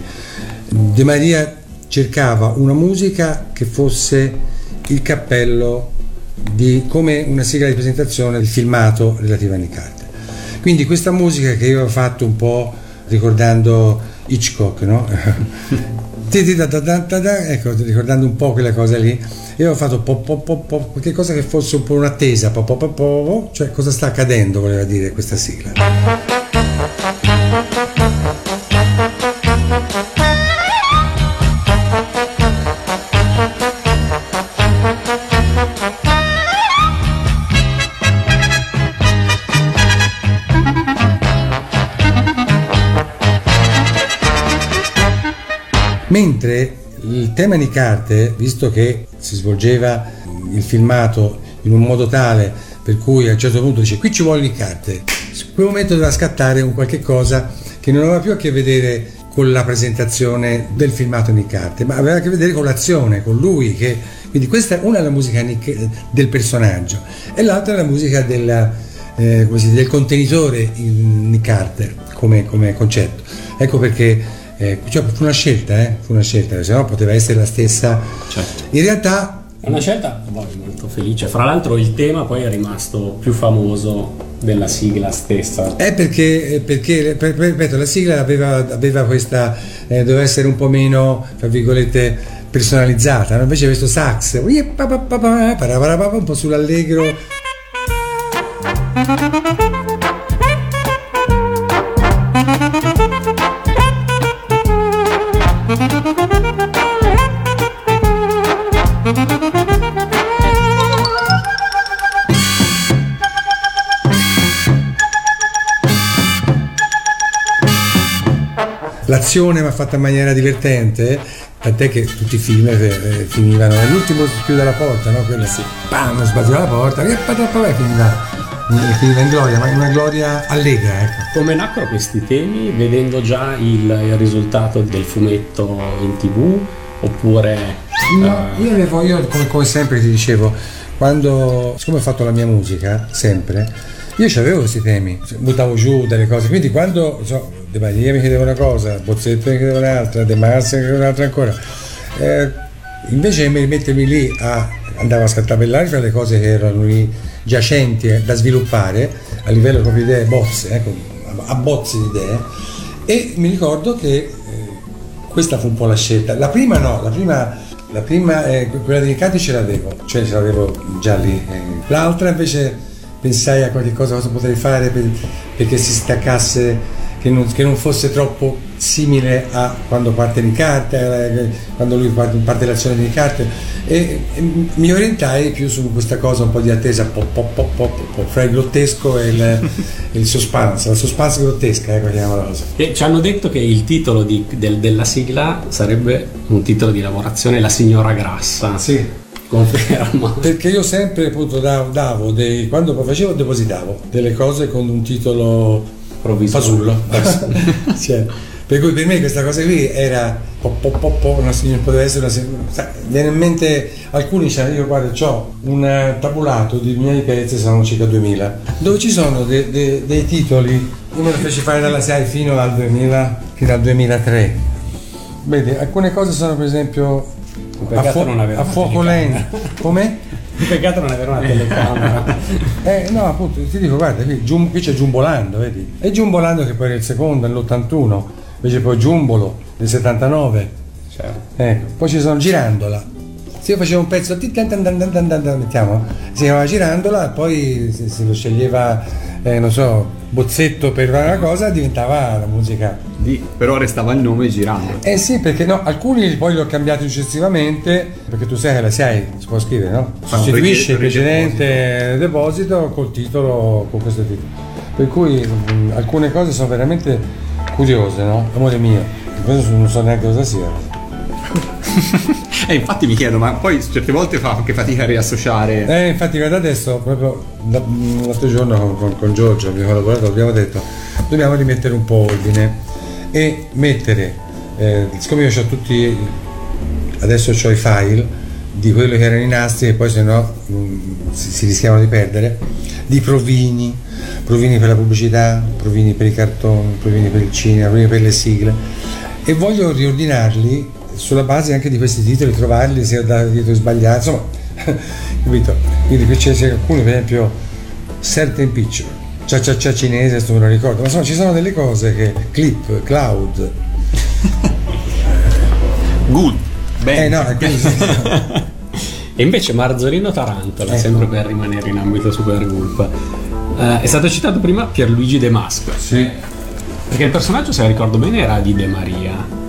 De Maria cercava una musica che fosse il cappello di come una sigla di presentazione del filmato relativo a Nick Carter. Quindi questa musica che io avevo fatto un po' ricordando Hitchcock, no? (laughs) Ecco, ricordando un po' quella cosa lì, io avevo fatto po, po, po, po, qualche cosa che fosse un po' un'attesa, po, po, po, po, cioè cosa sta accadendo, voleva dire questa sigla. Mentre il tema di carte, visto che si svolgeva il filmato in un modo tale per cui a un certo punto dice qui ci vuole le carte, in quel momento doveva scattare un qualche cosa che non aveva più a che vedere con la presentazione del filmato di carte, ma aveva a che vedere con l'azione, con lui. Che, quindi questa una è la musica del personaggio e l'altra è la musica della, eh, dice, del contenitore in Nick Carter come, come concetto. Ecco perché eh, cioè, fu una scelta, eh, fu una scelta, se no poteva essere la stessa. In realtà È una scelta boh, molto felice. Fra l'altro il tema poi è rimasto più famoso della sigla stessa. È perché, perché per- per- ripeto, la sigla aveva, aveva questa, eh, doveva essere un po' meno, tra virgolette, personalizzata, no? invece questo sax, un po' sull'allegro. L'azione va fatta in maniera divertente, tant'è che tutti i film eh, finivano, l'ultimo chiude la porta, no? Quello sì. Bam, sbagliò la porta, e poi finiva, finiva in gloria, ma in una gloria allegra, ecco. Come nacquero questi temi vedendo già il, il risultato del fumetto in tv oppure... No, io avevo, io come, come sempre ti dicevo, quando, siccome ho fatto la mia musica, sempre, io avevo questi temi, buttavo giù delle cose, quindi quando so, De Maria mi chiedeva una cosa, Bozzetto mi chiedeva un'altra, De Marzia mi chiedeva un'altra ancora, eh, invece di mettermi lì a, andavo a scartabellare fra le cose che erano lì giacenti eh, da sviluppare a livello proprio di idee, bozze, ecco, a bozze di idee, e mi ricordo che eh, questa fu un po' la scelta. La prima no, la prima, la prima eh, quella di Riccardi ce l'avevo, cioè ce l'avevo già lì. eh. L'altra invece pensai a qualche cosa cosa potrei fare per- perché si staccasse, che non, che non fosse troppo simile a quando parte Riccardi, eh, quando lui parte, parte l'azione di Riccardi e, e mi orientai più su questa cosa un po' di attesa po, po, po, po, po, po, fra il grottesco e il, (laughs) il suspense, la suspense grottesca, ecco chiamiamola così. E ci hanno detto che il titolo di- del- della sigla sarebbe un titolo di lavorazione La signora grassa. Sì. Conferma. Perché io sempre appunto davo, davo dei, quando facevo depositavo delle cose con un titolo fasullo. (laughs) Cioè, Per cui per me questa cosa qui era po, po, po, po, una, poteva essere una viene in mente alcuni c'è, io guarda ho un eh, tabulato di miei pezzi sono circa 2000 dove ci sono de- de- dei titoli. Io me lo feci fare dalla SIAE fino al 2000 fino al 2003 vedi alcune cose sono per esempio a, fu- a fuoco lento. Come? Il peccato non avere una (laughs) telecamera. Eh, no, appunto, ti dico, guarda, qui, Gium- qui c'è Giumbolando, vedi? È Giumbolando che poi era il secondo, nell'81, invece poi Giumbolo nel 79. Ecco, poi ci sono Girandola. Se io facevo un pezzo, mettiamo, si chiamava Girandola, poi se, se lo sceglieva, eh, non so, Bozzetto per una cosa, diventava la musica. Di- però restava il nome girando. Eh sì, perché no, alcuni poi li ho cambiati successivamente, perché tu sai che la SIAE si può scrivere, no? Un Sostituisce il precedente deposito col titolo, con questo titolo. Per cui mh, alcune cose sono veramente curiose, no? Amore mio, questo non so neanche cosa sia. (laughs) E infatti mi chiedo, ma poi certe volte fa anche fatica a riassociare. Eh, infatti guarda adesso, proprio mh, l'altro giorno con, con, con Giorgio abbiamo collaborato, abbiamo detto dobbiamo rimettere un po' ordine e mettere, eh, siccome io ho tutti, adesso ho i file di quello che erano i nastri e poi se no mh, si, si rischiavano di perdere, di provini, provini per la pubblicità, provini per i cartoni, provini per il cinema, provini per le sigle e voglio riordinarli sulla base anche di questi titoli, trovarli se ho dato titoli sbagliati, insomma, (laughs) capito? Quindi qui c'è, c'è alcuni, per esempio, Certain Picture, cia cia cia cinese, adesso non me lo ricordo, ma insomma ci sono delle cose che, clip, cloud. Good. Eh no, è così. (laughs) E invece Marzolino Tarantola, Ecco. sempre per rimanere in ambito super gulp, eh, è stato citato prima Pierluigi De Masco. Sì. Perché il personaggio, se ricordo bene, era di De Maria.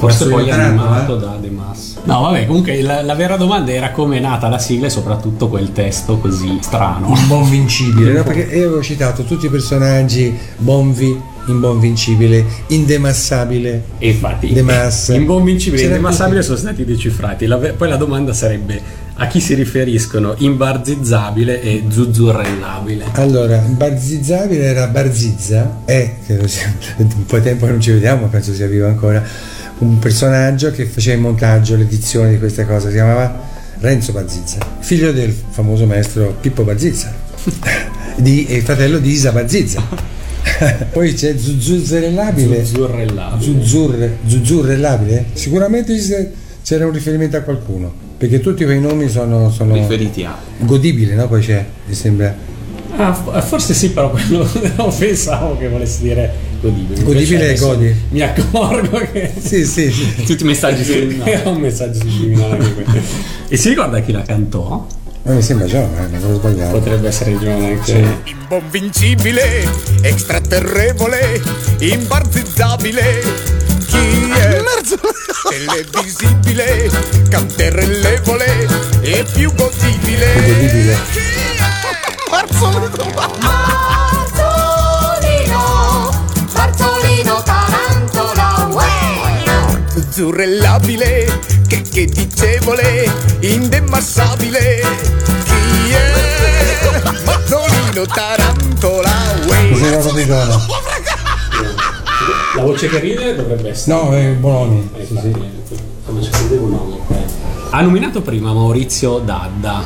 Forse poi Tarantola? animato da De Mas. No, vabbè, comunque la, la vera domanda era come è nata la sigla e soprattutto quel testo così strano. Un buon vincibile, no? (laughs) perché io avevo citato tutti i personaggi Bonvi, Imbonvincibile, Indemassabile, E infatti, De Massa. inconvincibile e indemassabile sono stati decifrati. La poi la domanda sarebbe a chi si riferiscono imbarzizzabile e zuzzurrellabile. Allora, Barzizzabile era Barzizza, è, sia (laughs) un po' di tempo che non ci vediamo, penso sia vivo ancora, un personaggio che faceva il montaggio, l'edizione di queste cose, si chiamava Renzo Barzizza, figlio del famoso maestro Pippo Barzizza, (laughs) di, e fratello di Isa Barzizza. (laughs) Poi c'è Zuzzurrellabile. Zuzzurrellabile. Zuzzurre, Zuzzurrellabile? Sicuramente c'era un riferimento a qualcuno, perché tutti quei nomi sono, sono Riferiti a. godibile, no? Poi c'è, mi sembra. Ah, forse sì, però quello (laughs) non pensavo che volessi dire godibile. Godibile e godi. Mi accorgo che (laughs) Sì, sì, sì. Tutti i messaggi subliminali. era un messaggio subliminale. E si ricorda chi la cantò? Ma mi sembra già, eh, non ho sbagliato. Potrebbe essere Giovanni anche. Sì. Inconvincibile, extraterrevole, imbarzizzabile. Chi è? Televisibile, canterellevole e più godibile. Godibile. Marzolino, uè! Zurrellabile, che, che dicevole, indemassabile. Chi è? Mazzolino Tarantola, uè. proprio Dona. La voce che ride dovrebbe essere. No, è Bologna. Eh, infatti, come c'è scritto un nome, ok. Ha nominato prima Maurizio Dadda,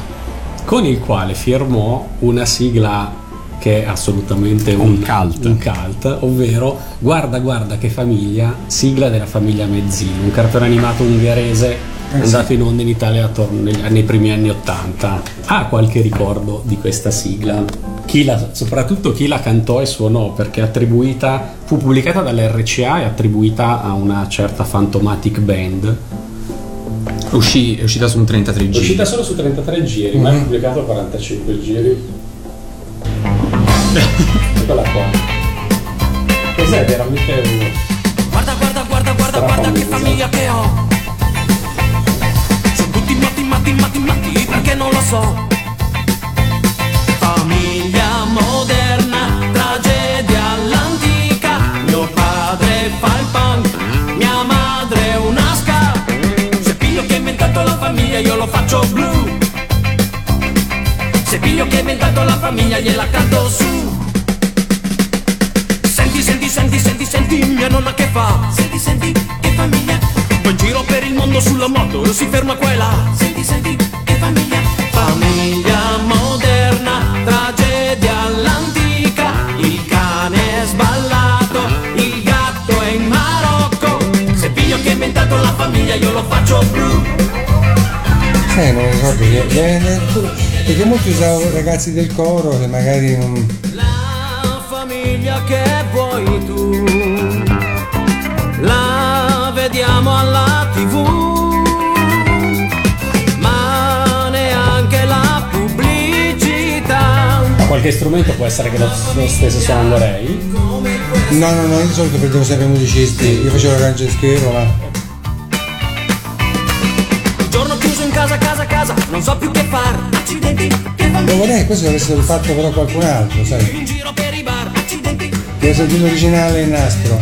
con il quale firmò una sigla che è assolutamente un, cult. un cult, ovvero Guarda guarda che famiglia, sigla della famiglia Mezzini, un cartone animato ungherese andato in onda in Italia attorno negli- nei primi anni 80. Ha qualche ricordo di questa sigla? Chi la- soprattutto chi la cantò e suonò perché è attribuita, fu pubblicata dall'RCA e attribuita a una certa Fantomatic Band. Uscì, è uscita su un 33 È giri. uscita solo su 33 giri, ma è pubblicato a 45 giri. Eccola qua. Cos'è veramente un... Guarda, guarda, guarda, guarda, guarda che famiglia che ho. Sono tutti matti, matti, matti, matti, perché non lo so. Famiglia moderna, tragedia all'antica. Mio padre fa il punk, mia madre è una ska. Se piglio che ha inventato la famiglia, io lo faccio blu. Se piglio che ha inventato la famiglia, gliela canto su. Senti, senti, senti, senti, senti, mi mia nonna che fa. Senti, senti, che famiglia Va in giro per il mondo sulla moto Si ferma qua e là. Senti, senti, che famiglia Famiglia moderna Tragedia all'antica. Il cane è sballato Il gatto è in Marocco. Se piglio che ha inventato la famiglia Io lo faccio blu. Eh, non ricordo che. Perché molti usavo ragazzi del coro che magari non. La famiglia che vuoi tu La vediamo alla tv Ma neanche la pubblicità Ma qualche strumento può essere che lo, lo stesse suonando lei? No, no, no, io di solito prendevo sempre musicisti, io facevo schermo, ma. Vorrei che questo l'avesse fatto però qualcun altro, sai? Che ho sentito originale in nastro.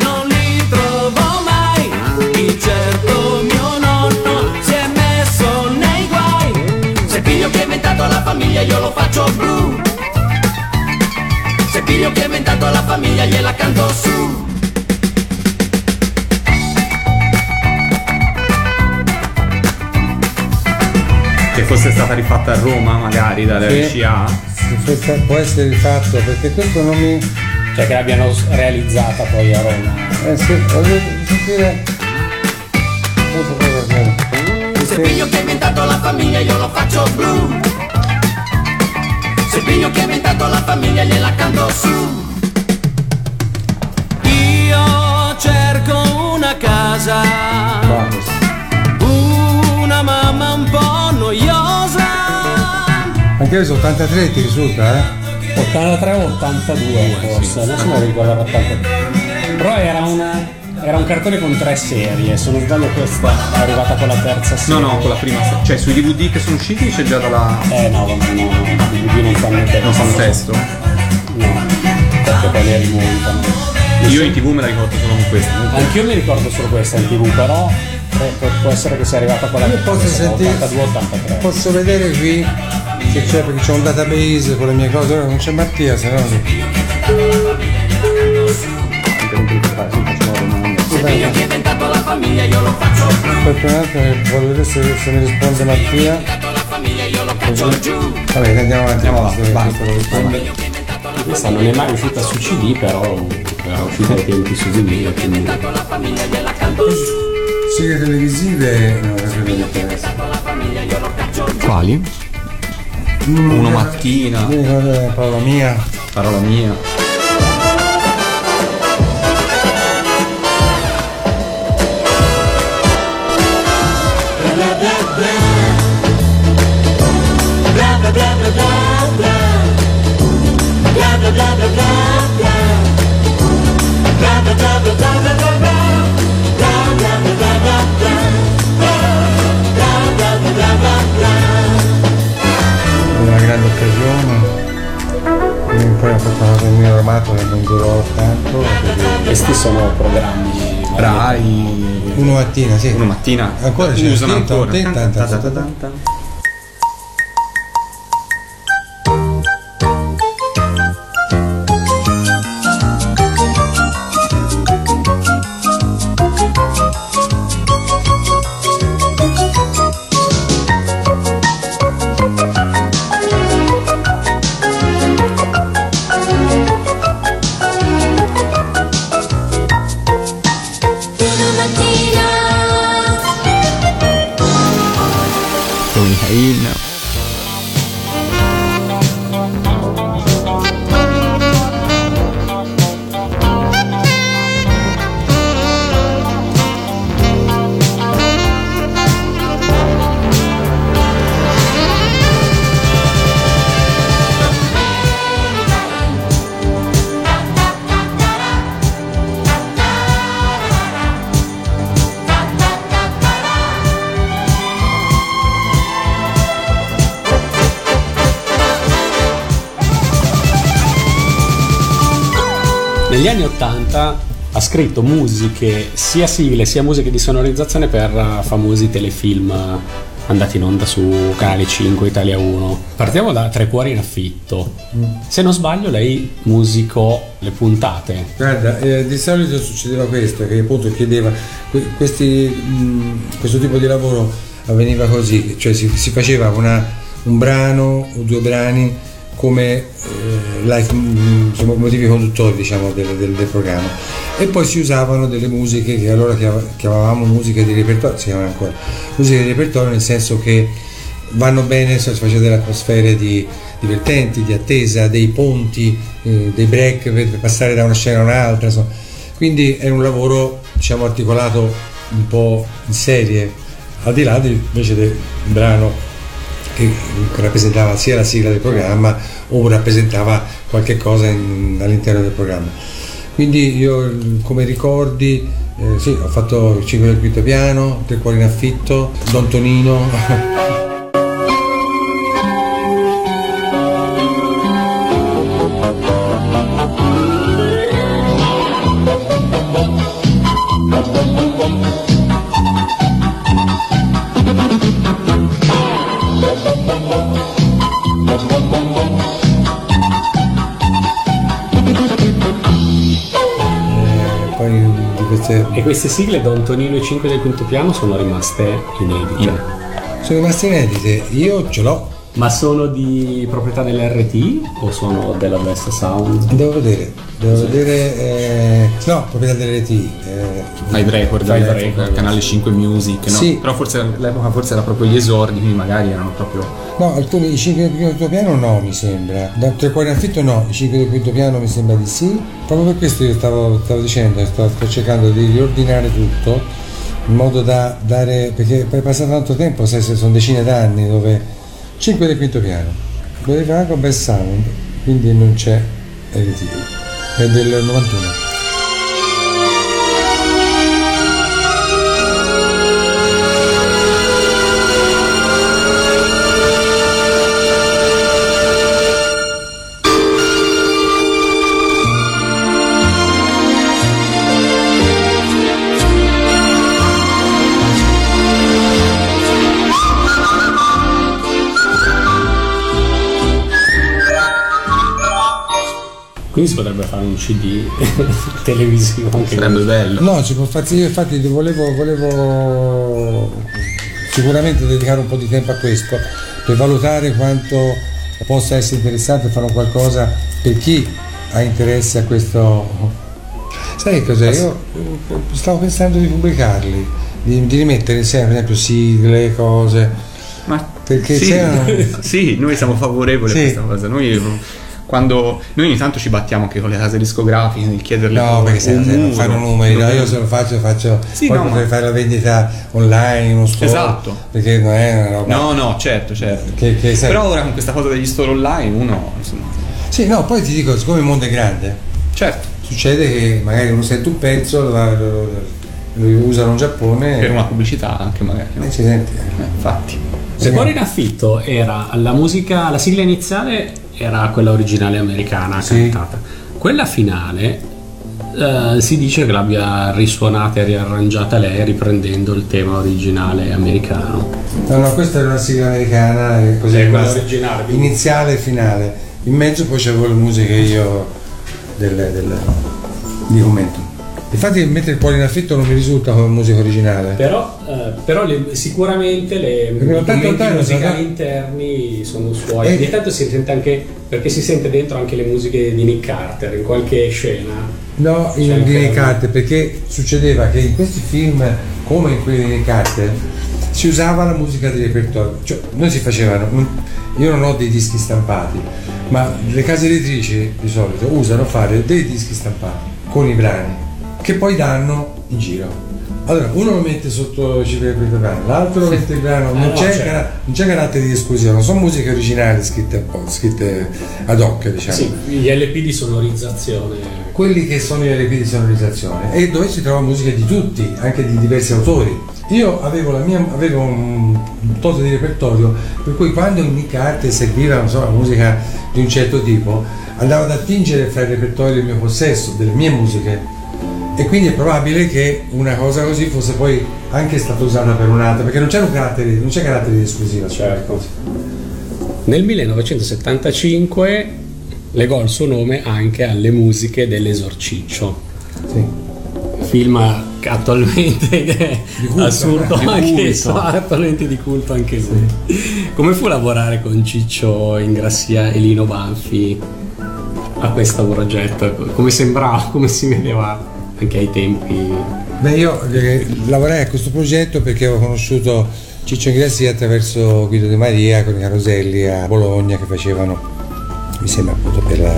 Non li trovo mai Di certo mio nonno Si è messo nei guai Se piglio che ha inventato la famiglia Io lo faccio blu Se piglio che ha inventato la famiglia Gliela canto su Che fosse stata rifatta a Roma, magari dalle Sì. RCA. Questa può essere rifatto, perché questo non mi. Cioè che l'abbiano realizzata poi a Roma. Eh sì, voglio sentire. Cosa fare. Se piglio che ha inventato la famiglia io lo faccio blu Se piglio che ha inventato la famiglia gliela canto su Io cerco una casa Sono 83 ti risulta, eh? 83 o 82 forse, non se ne ricordavo tanto. Però era una. Era un cartone con tre serie, se non sbaglio questa è arrivata con la terza No, serie. no, con la prima. se- Cioè, sui DVD che sono usciti c'è già dalla. Eh no, vabbè, no, no, i DVD non fanno te- Non fanno testo. No, perché poi le rimontano. Io in TV me la ricordo solo con questa. Anch'io mi ricordo solo questa in tv, però eh, può, può essere che sia arrivata con la Io posso sentire. 82-83. Posso vedere qui se c'è perché c'è un database con le mie cose, ora non c'è Mattia, se no. Che Aspetta un attimo che voglio vedere se, se mi risponde Mattia. La famiglia io lo caccio giù Vabbè, andiamo avanti. Andiamo. Questa non è mai uscita su CD, però era uscita ai tempi su vinile, quindi Sigle televisive no. Quali? Uno mattina. Eh, parola mia. Parola mia. Durò tanto. perché- questi sono programmi Rai. Uno mattina, sì. Uno mattina. Ancora c'è Usano ancora. Música Negli anni 80 ha scritto musiche, sia sigle sia musiche di sonorizzazione per eh, famosi telefilm andati in onda su Canale 5, Italia 1. Partiamo da Tre Cuori in affitto. Se non sbaglio lei musicò le puntate. Guarda, eh, di solito succedeva questo, che appunto chiedeva, que- questi, mh, questo tipo di lavoro avveniva così, cioè si, si faceva una- un brano o due brani come eh, live, mh, insomma, motivi conduttori diciamo, del, del- del programma e poi si usavano delle musiche che allora chiama- chiamavamo musiche di repertorio, si chiamano ancora, musiche di repertorio nel senso che vanno bene se faceva delle atmosfere di divertenti, di attesa, dei ponti, eh, dei break per per passare da una scena a un'altra, insomma. quindi è un lavoro diciamo articolato un po' in serie, al di là di- invece del brano che rappresentava sia la sigla del programma o rappresentava qualche cosa in- all'interno del programma. Quindi io come ricordi, eh, sì, ho fatto il 5 del quinto piano, Tre cuori in affitto, Don Tonino. (laughs) queste sigle Don Tonino e 5 del quinto piano sono rimaste inedite. sono rimaste inedite, io ce l'ho. Ma sono di proprietà dell'RT o sono della Best Sound? Devo vedere, devo vedere, eh, no, proprietà delle RT. Eh, Five Record, Five Record. canale 5 Music, no? Sì. Però forse all'epoca forse era proprio gli esordi, quindi magari erano proprio. No, alcuni, i 5 del quinto piano no, mi sembra. Da tre cuori in affitto no, i 5 del quinto piano mi sembra di sì. Proprio per questo io stavo, stavo dicendo, sto, sto cercando di riordinare tutto in modo da dare, perché per passare tanto tempo, se sono decine d'anni dove 5 del quinto piano, fa anche un bel sound, quindi non c'è. È del 91. Quindi si potrebbe fare un CD (laughs) televisivo anche Sarebbe bello. No, si può farsi io infatti volevo, volevo sicuramente dedicare un po' di tempo a questo per valutare quanto possa essere interessante fare un qualcosa per chi ha interesse a questo. Sai che cos'è? Io eh, stavo pensando di pubblicarli, di, di rimettere insieme per esempio sigle, cose. Ma perché sì, (laughs) sì, noi siamo favorevoli Sì. a questa cosa. Noi quando noi ogni tanto ci battiamo anche con le case discografiche nel chiederle No, perché se, se non fanno numeri, no, io se lo faccio faccio Sì, poi no, potrei ma- fare la vendita online, uno store. Esatto. Perché non è una roba. No, no, certo, certo. Che- che Però ora con questa cosa degli store online uno insomma, Sì, no, poi ti dico, siccome il mondo è grande, certo, succede che magari uno sente un pezzo, lo, lo- usano in Giappone per una pubblicità anche magari. no? e ci senti. Eh, infatti. Se fuori in affitto era la musica, la sigla iniziale era quella originale americana cantata. Quella finale eh, si dice che l'abbia risuonata e riarrangiata lei riprendendo il tema originale americano. No, no, questa era una sigla americana, così È quella originale. iniziale e finale. In mezzo poi c'avevo le musiche io del, del, di commento. Infatti mentre il cuore in affitto non mi risulta come musica originale. Però, eh, però le- sicuramente le, Perché i tanto commenti tanto, musicali interni sono suoi. Eh. Ogni tanto si sente anche perché si sente dentro anche le musiche di Nick Carter in qualche scena. No, in anche di la- Carter, perché succedeva che in questi film, come in quelli di Carter, si usava la musica di repertorio. Cioè, noi si facevano, un- io non ho dei dischi stampati, ma le case editrici di solito usano fare dei dischi stampati con i brani che poi danno in giro. Allora, uno lo mette sotto il del brano, l'altro lo mette il brano, Ah, non, no, c'è, certo. cara- non c'è carattere di esclusione, sono musiche originali scritte, scritte ad hoc, diciamo Sì, gli LP di sonorizzazione. quelli che sono i LP di sonorizzazione e dove si trova musica di tutti, anche di diversi autori. Io avevo, la mia, avevo un, toto di repertorio per cui quando in Nick Arte serviva non so, musica di un certo tipo, andavo ad attingere fra il repertorio del mio possesso, delle mie musiche E quindi è probabile che una cosa così fosse poi anche stata usata per un'altra, perché non c'è un carattere, non c'è carattere di esclusiva. Certo. Nel 1975 legò il suo nome anche alle musiche dell'Esorciccio. Film che attualmente (laughs) è culto, assurdo di anche culto. attualmente di culto anche lui. Come fu lavorare con Ciccio Ingrassia e Lino Banfi a questo progetto? Come sembrava, come si vedeva anche ai tempi? Beh, io eh, lavorai a questo progetto perché avevo conosciuto Ciccio Ingrassi attraverso Guido De Maria con i Caroselli a Bologna che facevano, mi sembra appunto per la,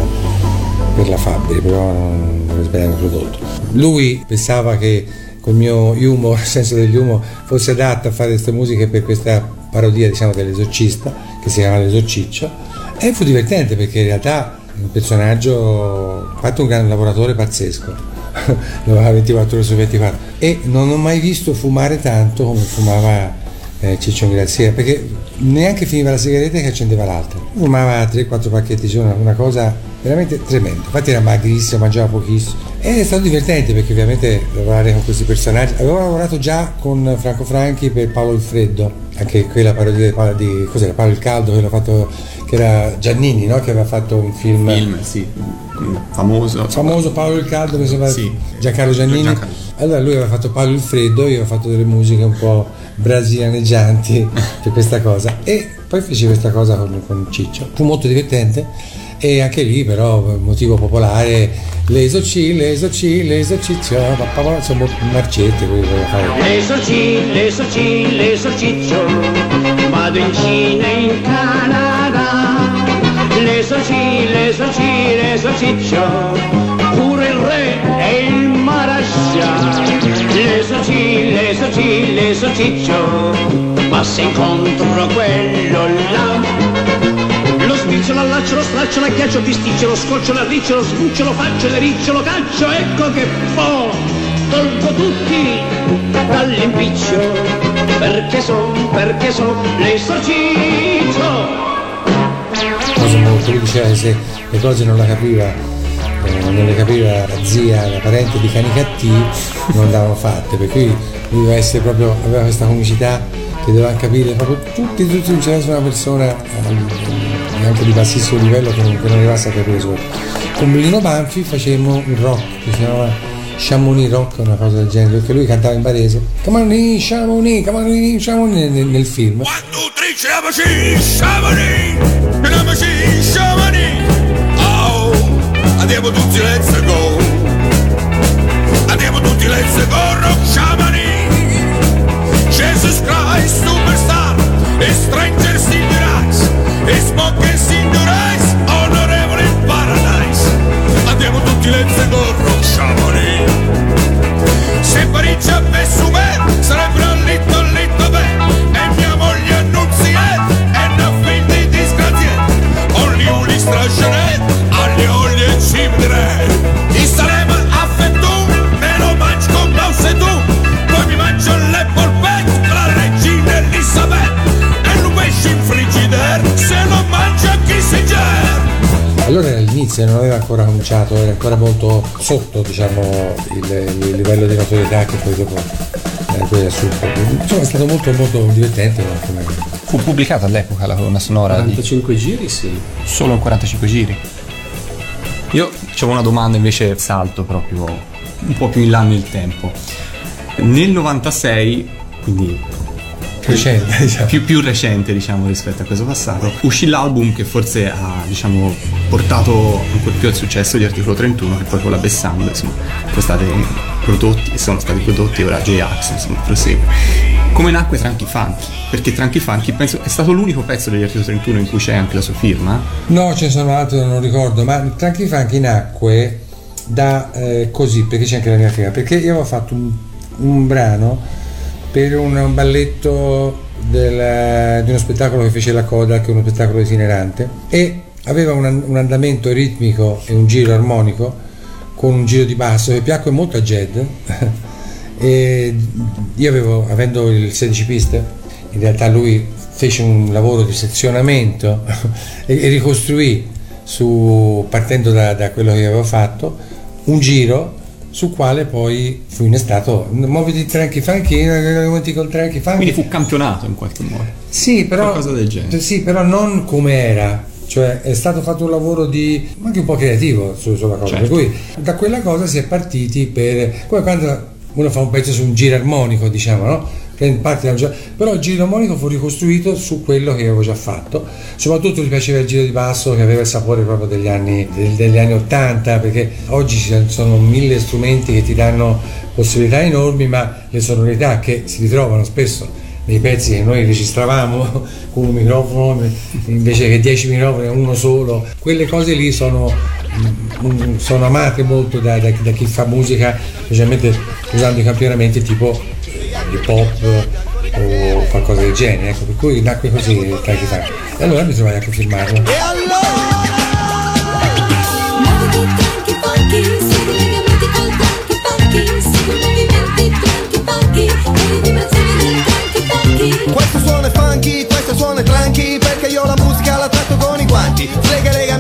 per la Fabri, però non non sbagliato il prodotto. Lui pensava che col mio humor, (laughs) senso dell'humor, fosse adatto a fare queste musiche per questa parodia diciamo dell'esorcista che si chiama l'esorciccio e fu divertente perché in realtà un personaggio fatto un gran lavoratore pazzesco lavorava 24 ore su 24 e non ho mai visto fumare tanto come fumava eh, Ciccio Grazia perché neanche finiva la sigaretta che accendeva l'altra. Fumava 3-4 pacchetti al giorno una cosa veramente tremenda. Infatti era magrissimo mangiava pochissimo. E è stato divertente perché ovviamente lavorare con questi personaggi. Avevo lavorato già con Franco Franchi per Paolo il Freddo anche quella parodia di, di cos'era? Paolo il Caldo che, fatto, che era Giannini no? che aveva fatto un film. Film, sì, famoso. famoso Paolo il Caldo mi sembra Sì. Giancarlo Giannini Giancarlo. allora lui aveva fatto Paolo il Freddo io avevo fatto delle musiche un po' brasilianeggianti (laughs) per questa cosa e poi feci questa cosa con, con Ciccio fu molto divertente e anche lì però motivo popolare l'esoci, l'esoci, l'esorciccio insomma marcette quello che voleva fare L'esorci, l'esorci, l'esorciccio, vado in Cina e in Canada. L'esorci, l'esorci, l'esorciccio, pure il re e il marascia. L'esorci, l'esorci, l'esorciccio, passa incontro quello là. Lo spiccio, l'allaccio, lo straccio, l'aghiaccio, pisticcio, lo scoccio, l'arriccio, lo sbuccio, lo faccio, le riccio, lo caccio, ecco che fo! Tolgo tutti dall'impiccio, perché son, perché son l'esorciccio! Cosa molto lui diceva che se le cose non la capiva eh, non le capiva la zia, la parente di cani cattivi non andavano fatte. Per cui lui doveva essere proprio aveva questa comicità che doveva capire proprio tutti tutti non c'era una persona eh, anche di bassissimo livello che non, che non arrivasse a capire solo. Con Lino Banfi facemmo un rock che si chiamava Chamonix Rock una cosa del genere perché lui cantava in barese. Chamonix, Chamonix, Chamonix, Chamonix nel, nel film. Chamonix, Chamonix, Chamonix, Chamonix. Andiamo tutti, let's go. Andiamo tutti, let's go, rock Chamonix. Jesus Christ, superstar, e strangers in the e smokers in the onorevole in paradise. Andiamo tutti, let's go, rock Chamonix. Se Parigi avesse me, sarebbero litto, litto bene. E mia moglie annunziata, e una figlia di disgraziata. Ogni uli strascione, agli e ci vedrei. Ti saremo affetto, me lo mangio con pausa e tu. Poi mi mangio le polpette, la regina Elisabetta. E lo pesce in frigidaire, se lo mangia chi si gera. Allora era all'inizio, non aveva ancora cominciato, era ancora molto sotto diciamo, il, il livello di notorietà che poi dopo era quello assurdo. Insomma è stato molto molto divertente. Fu pubblicata all'epoca la colonna sonora di 45 giri, sì. solo in 45 giri. Io avevo una domanda invece salto proprio un po' più in là nel tempo. Nel 96, quindi Recente, diciamo. più, più recente diciamo rispetto a questo passato, uscì l'album che forse ha diciamo portato ancora più al successo di Articolo 31 che poi con la insomma sono stati prodotti sono stati prodotti ora J-Ax insomma prosegue. Come nacque Tranqui Funky? Perché Tranqui Funky penso è stato l'unico pezzo degli Articolo 31 in cui c'è anche la sua firma. No, ce ne sono altri, non ricordo, ma Tranqui Funky nacque da eh, così, perché c'è anche la mia firma, perché io avevo fatto un, un brano per un balletto del- di uno spettacolo che fece la Coda, che è uno spettacolo itinerante, e aveva un, un andamento ritmico e un giro armonico con un giro di basso che piacque molto a Jed. (laughs) e io avevo, avendo il 16 piste, in realtà lui fece un lavoro di sezionamento (laughs) e, e ricostruì su, partendo da, da quello che avevo fatto un giro su quale poi fu innestato muoviti tranqui funky, muoviti col tranqui funky. Quindi fu campionato in qualche modo. Sì, però, Qualcosa del genere. sì, però non come era. Cioè è stato fatto un lavoro di anche un po' creativo su- sulla cosa. Certo. Per cui da quella cosa si è partiti per. come quando uno fa un pezzo su un giro armonico, diciamo, no? Parte da un Però il giro armonico fu ricostruito su quello che avevo già fatto. Soprattutto mi piaceva il giro di basso che aveva il sapore proprio degli anni, degli anni 80, perché oggi ci sono mille strumenti che ti danno possibilità enormi, ma le sonorità che si ritrovano spesso nei pezzi che noi registravamo (laughs) con un microfono invece che 10 microfoni uno solo quelle cose lì sono, sono amate molto da, da- da chi fa musica specialmente usando i campionamenti tipo hip hop o qualcosa del genere ecco per cui nacque così il Tanky Tanky e allora mi trovai anche a firmarlo. Questo suono è funky, questo suono è tranqui Perché io la musica la tratto con i guanti. Slega i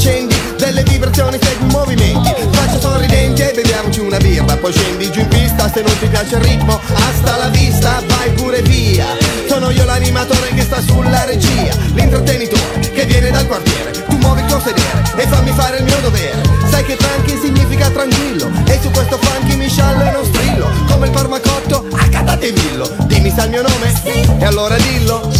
accendi Delle vibrazioni, segui i movimenti. Faccia sorridenti e beviamoci una birra Poi scendi giù in pista, se non ti piace il ritmo Hasta la vista, vai pure via. Sono io l'animatore che sta sulla regia L'intrattenitore che viene dal quartiere. Tu muovi il tuo sedere e fammi fare il mio dovere. Sai che tranqui significa tranquillo E su questo funky mi sciallo e non strillo. Come il farmacotto a catatevillo Dimmi sa il mio nome? E allora dillo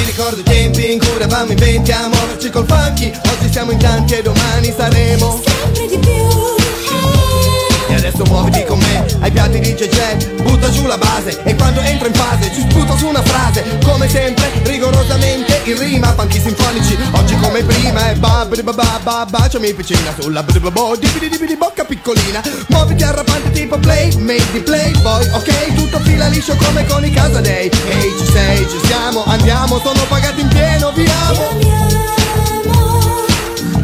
ricordo i tempi in cui eravamo in venti a muoverci col funky Oggi siamo in tanti e domani saremo. Sempre di più Adesso muoviti con me. Ai piatti di JJ Butta giù la base. E quando entro in fase Ci sputo su una frase. Come sempre rigorosamente in rima Funky sinfonici. Oggi come prima E ba ba ba ba ba baciami piccina Sulla ba ba ba di bocca piccolina. Muoviti arrapante tipo play Made di playboy Ok? Tutto fila liscio come con i casa day Ehi ci sei ci siamo andiamo Sono pagati in pieno viamo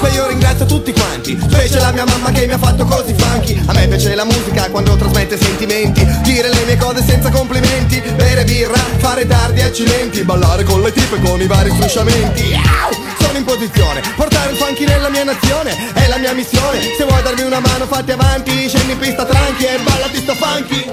Dunque io ringrazio tutti quanti Specie la mia mamma che mi ha fatto così funky. A me piace la musica quando trasmette sentimenti Dire le mie cose senza complimenti Bere birra, fare tardi accidenti Ballare con le tipe con i vari strusciamenti in posizione. Portare il funky nella mia nazione È la mia missione. Se vuoi darmi una mano fatti avanti Scendi in pista tranqui e ballati sto funky.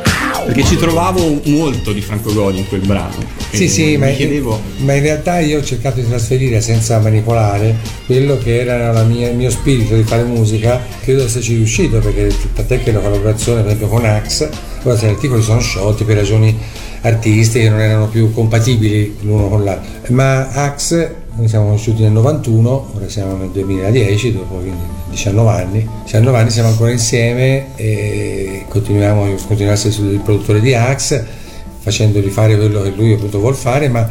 Perché ci trovavo molto di Franco Godi in quel brano. Sì, sì, ma, chiedevo ma in realtà io ho cercato di trasferire senza manipolare quello che era la mia- il mio spirito di fare musica, credo di esserci riuscito perché tant'è che la collaborazione per esempio con Axe, ora se gli articoli sono sciolti per ragioni artistiche non erano più compatibili l'uno con l'altro, ma Axe noi siamo conosciuti nel 91, ora siamo nel 2010, dopo quindi 19 anni, 19 anni siamo ancora insieme e continuiamo, continuiamo a essere il produttore di Axe facendogli fare quello che lui appunto vuol fare, ma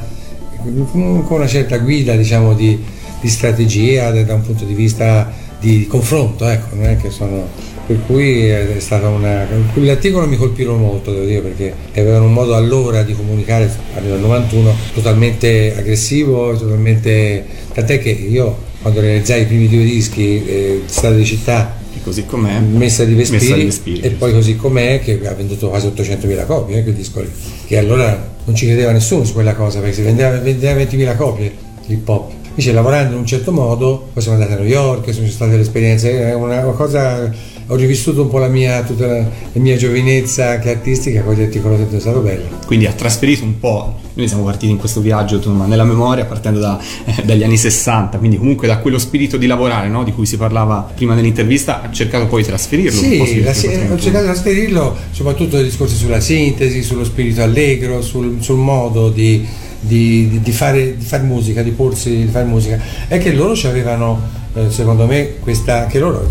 con una certa guida diciamo di, di strategia da un punto di vista di confronto, ecco, non è che sono. Per cui è stata una. Quell'articolo mi colpirono molto, devo dire, perché avevano un modo allora di comunicare, parlo del 91, totalmente aggressivo, totalmente. Tant'è che io quando realizzai i primi due dischi, eh, Strada di città così com'è, Messa di Vespiri, Messa di Vespiri, e poi così com'è che ha venduto quasi 800.000 copie, eh, quel disco lì, che allora non ci credeva nessuno su quella cosa, perché si vendeva, vendeva 20.000 copie l'hip hop. Invece lavorando in un certo modo, poi siamo andati a New York, sono state delle esperienze, è una, una cosa, ho rivissuto un po' la mia, tutta la, la mia giovinezza anche artistica, con gli articoli è stato bello. Quindi ha trasferito un po'. Noi siamo partiti in questo viaggio insomma, nella memoria partendo da, eh, dagli anni 60, quindi comunque da quello spirito di lavorare no? di cui si parlava prima nell'intervista, ha cercato poi di trasferirlo. Sì, la- ho cercato di trasferirlo soprattutto nei discorsi sulla sintesi, sullo spirito allegro, sul, sul modo di, di, di- fare, di fare musica, di porsi di fare musica, è che loro ci avevano, secondo me, questa, che loro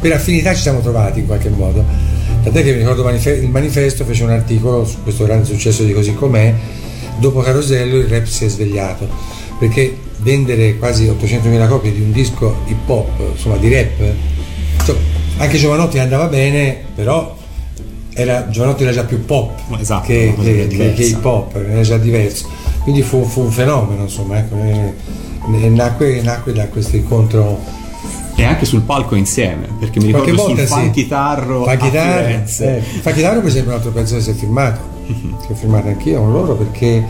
per affinità ci siamo trovati in qualche modo. Tant'è che mi ricordo il manifesto fece un articolo su questo grande successo di Così Com'è, dopo Carosello il rap si è svegliato, perché vendere quasi 800.000 copie di un disco hip hop, insomma di rap, insomma, anche Giovanotti andava bene, però era, Giovanotti era già più pop che, cosa che- che- che hip hop, era già diverso. Quindi fu, fu un fenomeno, insomma, ecco, e- e nacque, nacque da questo incontro. E anche sul palco insieme, perché mi ricordo Qualche sul volta sì. Fanchitarro Fa chitarra, eh, Fa chitarra per esempio un altro pezzo che si è firmato, che ho firmato anch'io con loro perché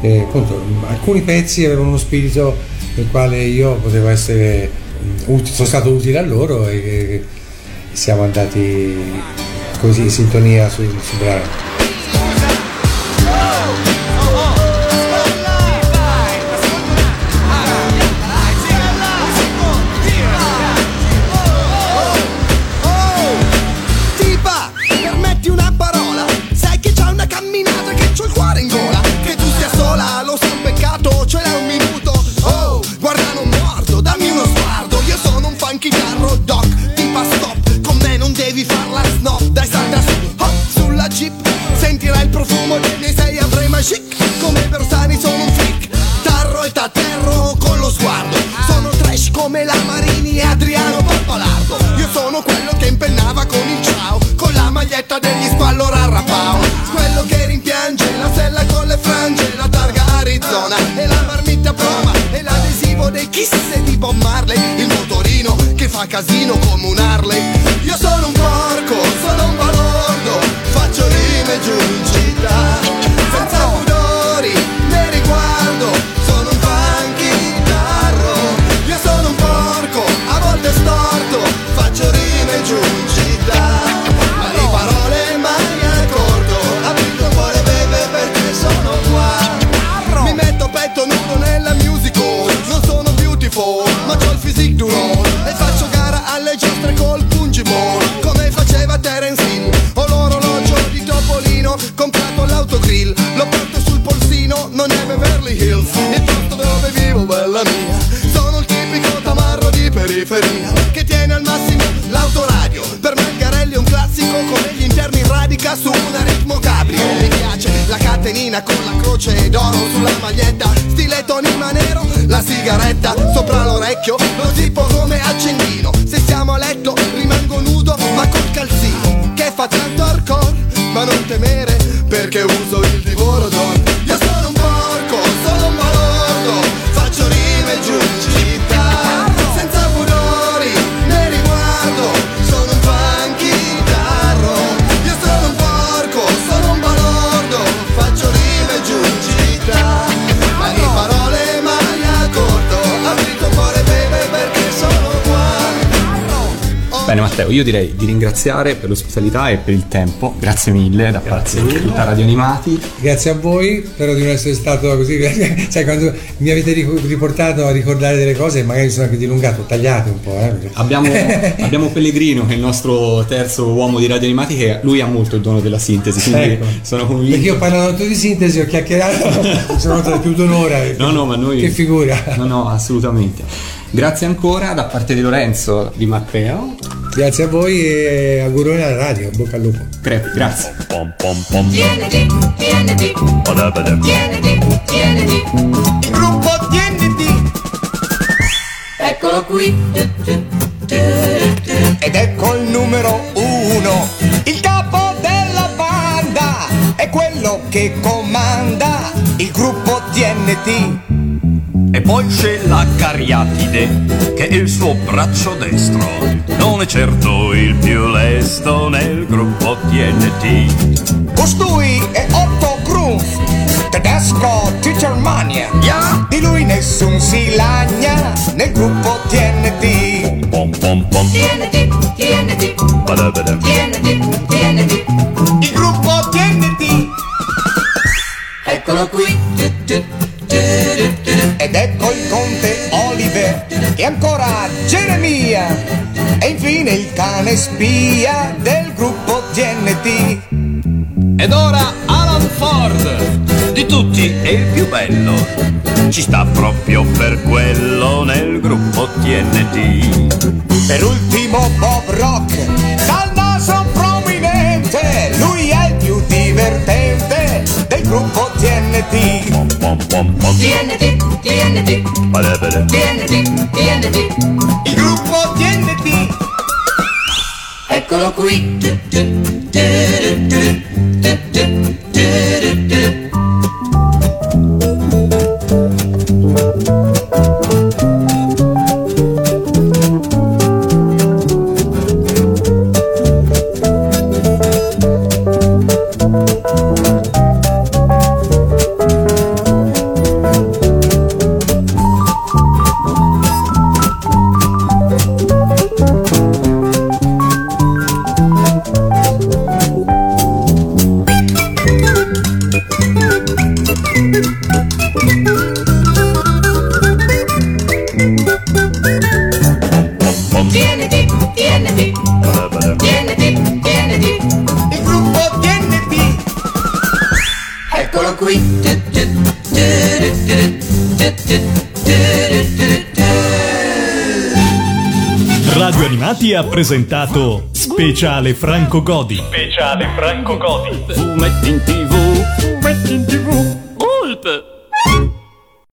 eh, appunto alcuni pezzi avevano uno spirito nel quale io potevo essere mm, sono stato utile a loro e, siamo andati così in sintonia sul, sul brano. Matteo, io direi di ringraziare per l'ospitalità e per il tempo, grazie mille da parte di tutta Radio Animati. Grazie a voi, spero di non essere stato così. Sai, (laughs) quando mi avete riportato a ricordare delle cose, magari sono anche dilungato, ho tagliato un po'. Eh, (laughs) Abbiamo, (laughs) abbiamo Pellegrino, che è il nostro terzo uomo di Radio Animati, che lui ha molto il dono della sintesi, quindi Ecco. sono convinto. Perché io ho parlato tanto di sintesi, ho chiacchierato, sono stato più d'un'ora. No, no, ma noi. Che figura. No, no, assolutamente. Grazie ancora da parte di Lorenzo, di Matteo. Grazie a voi e auguroni alla radio, bocca al lupo. Crepi, grazie. TNT, TNT, TNT, TNT. Gruppo TNT Eccolo qui. Ed ecco il numero uno, il capo della banda, è quello che comanda il gruppo TNT. E poi c'è la Cariatide, che è il suo braccio destro. Non è certo il più lesto nel gruppo TNT. Costui è Otto Grunf, tedesco Teacher Mania. Di lui nessun si lagna nel gruppo TNT. Pom pom pom. TNT, TNT, Badabada. TNT, TNT. Il gruppo TNT. Eccolo qui. Ed ecco il conte Oliver e ancora Geremia e infine il cane spia del gruppo TNT. Ed ora Alan Ford di tutti è il più bello. Ci sta proprio per quello nel gruppo TNT. Per ultimo Bob Rock, dal naso prominente, lui è il più divertente del gruppo TNT. TNT, TNT, TNT, TNT. Il gruppo TNT. Eccolo qui. Ha presentato Speciale Franco Godi. Speciale Franco Godi. Fumetti in tv, fumetti in tv!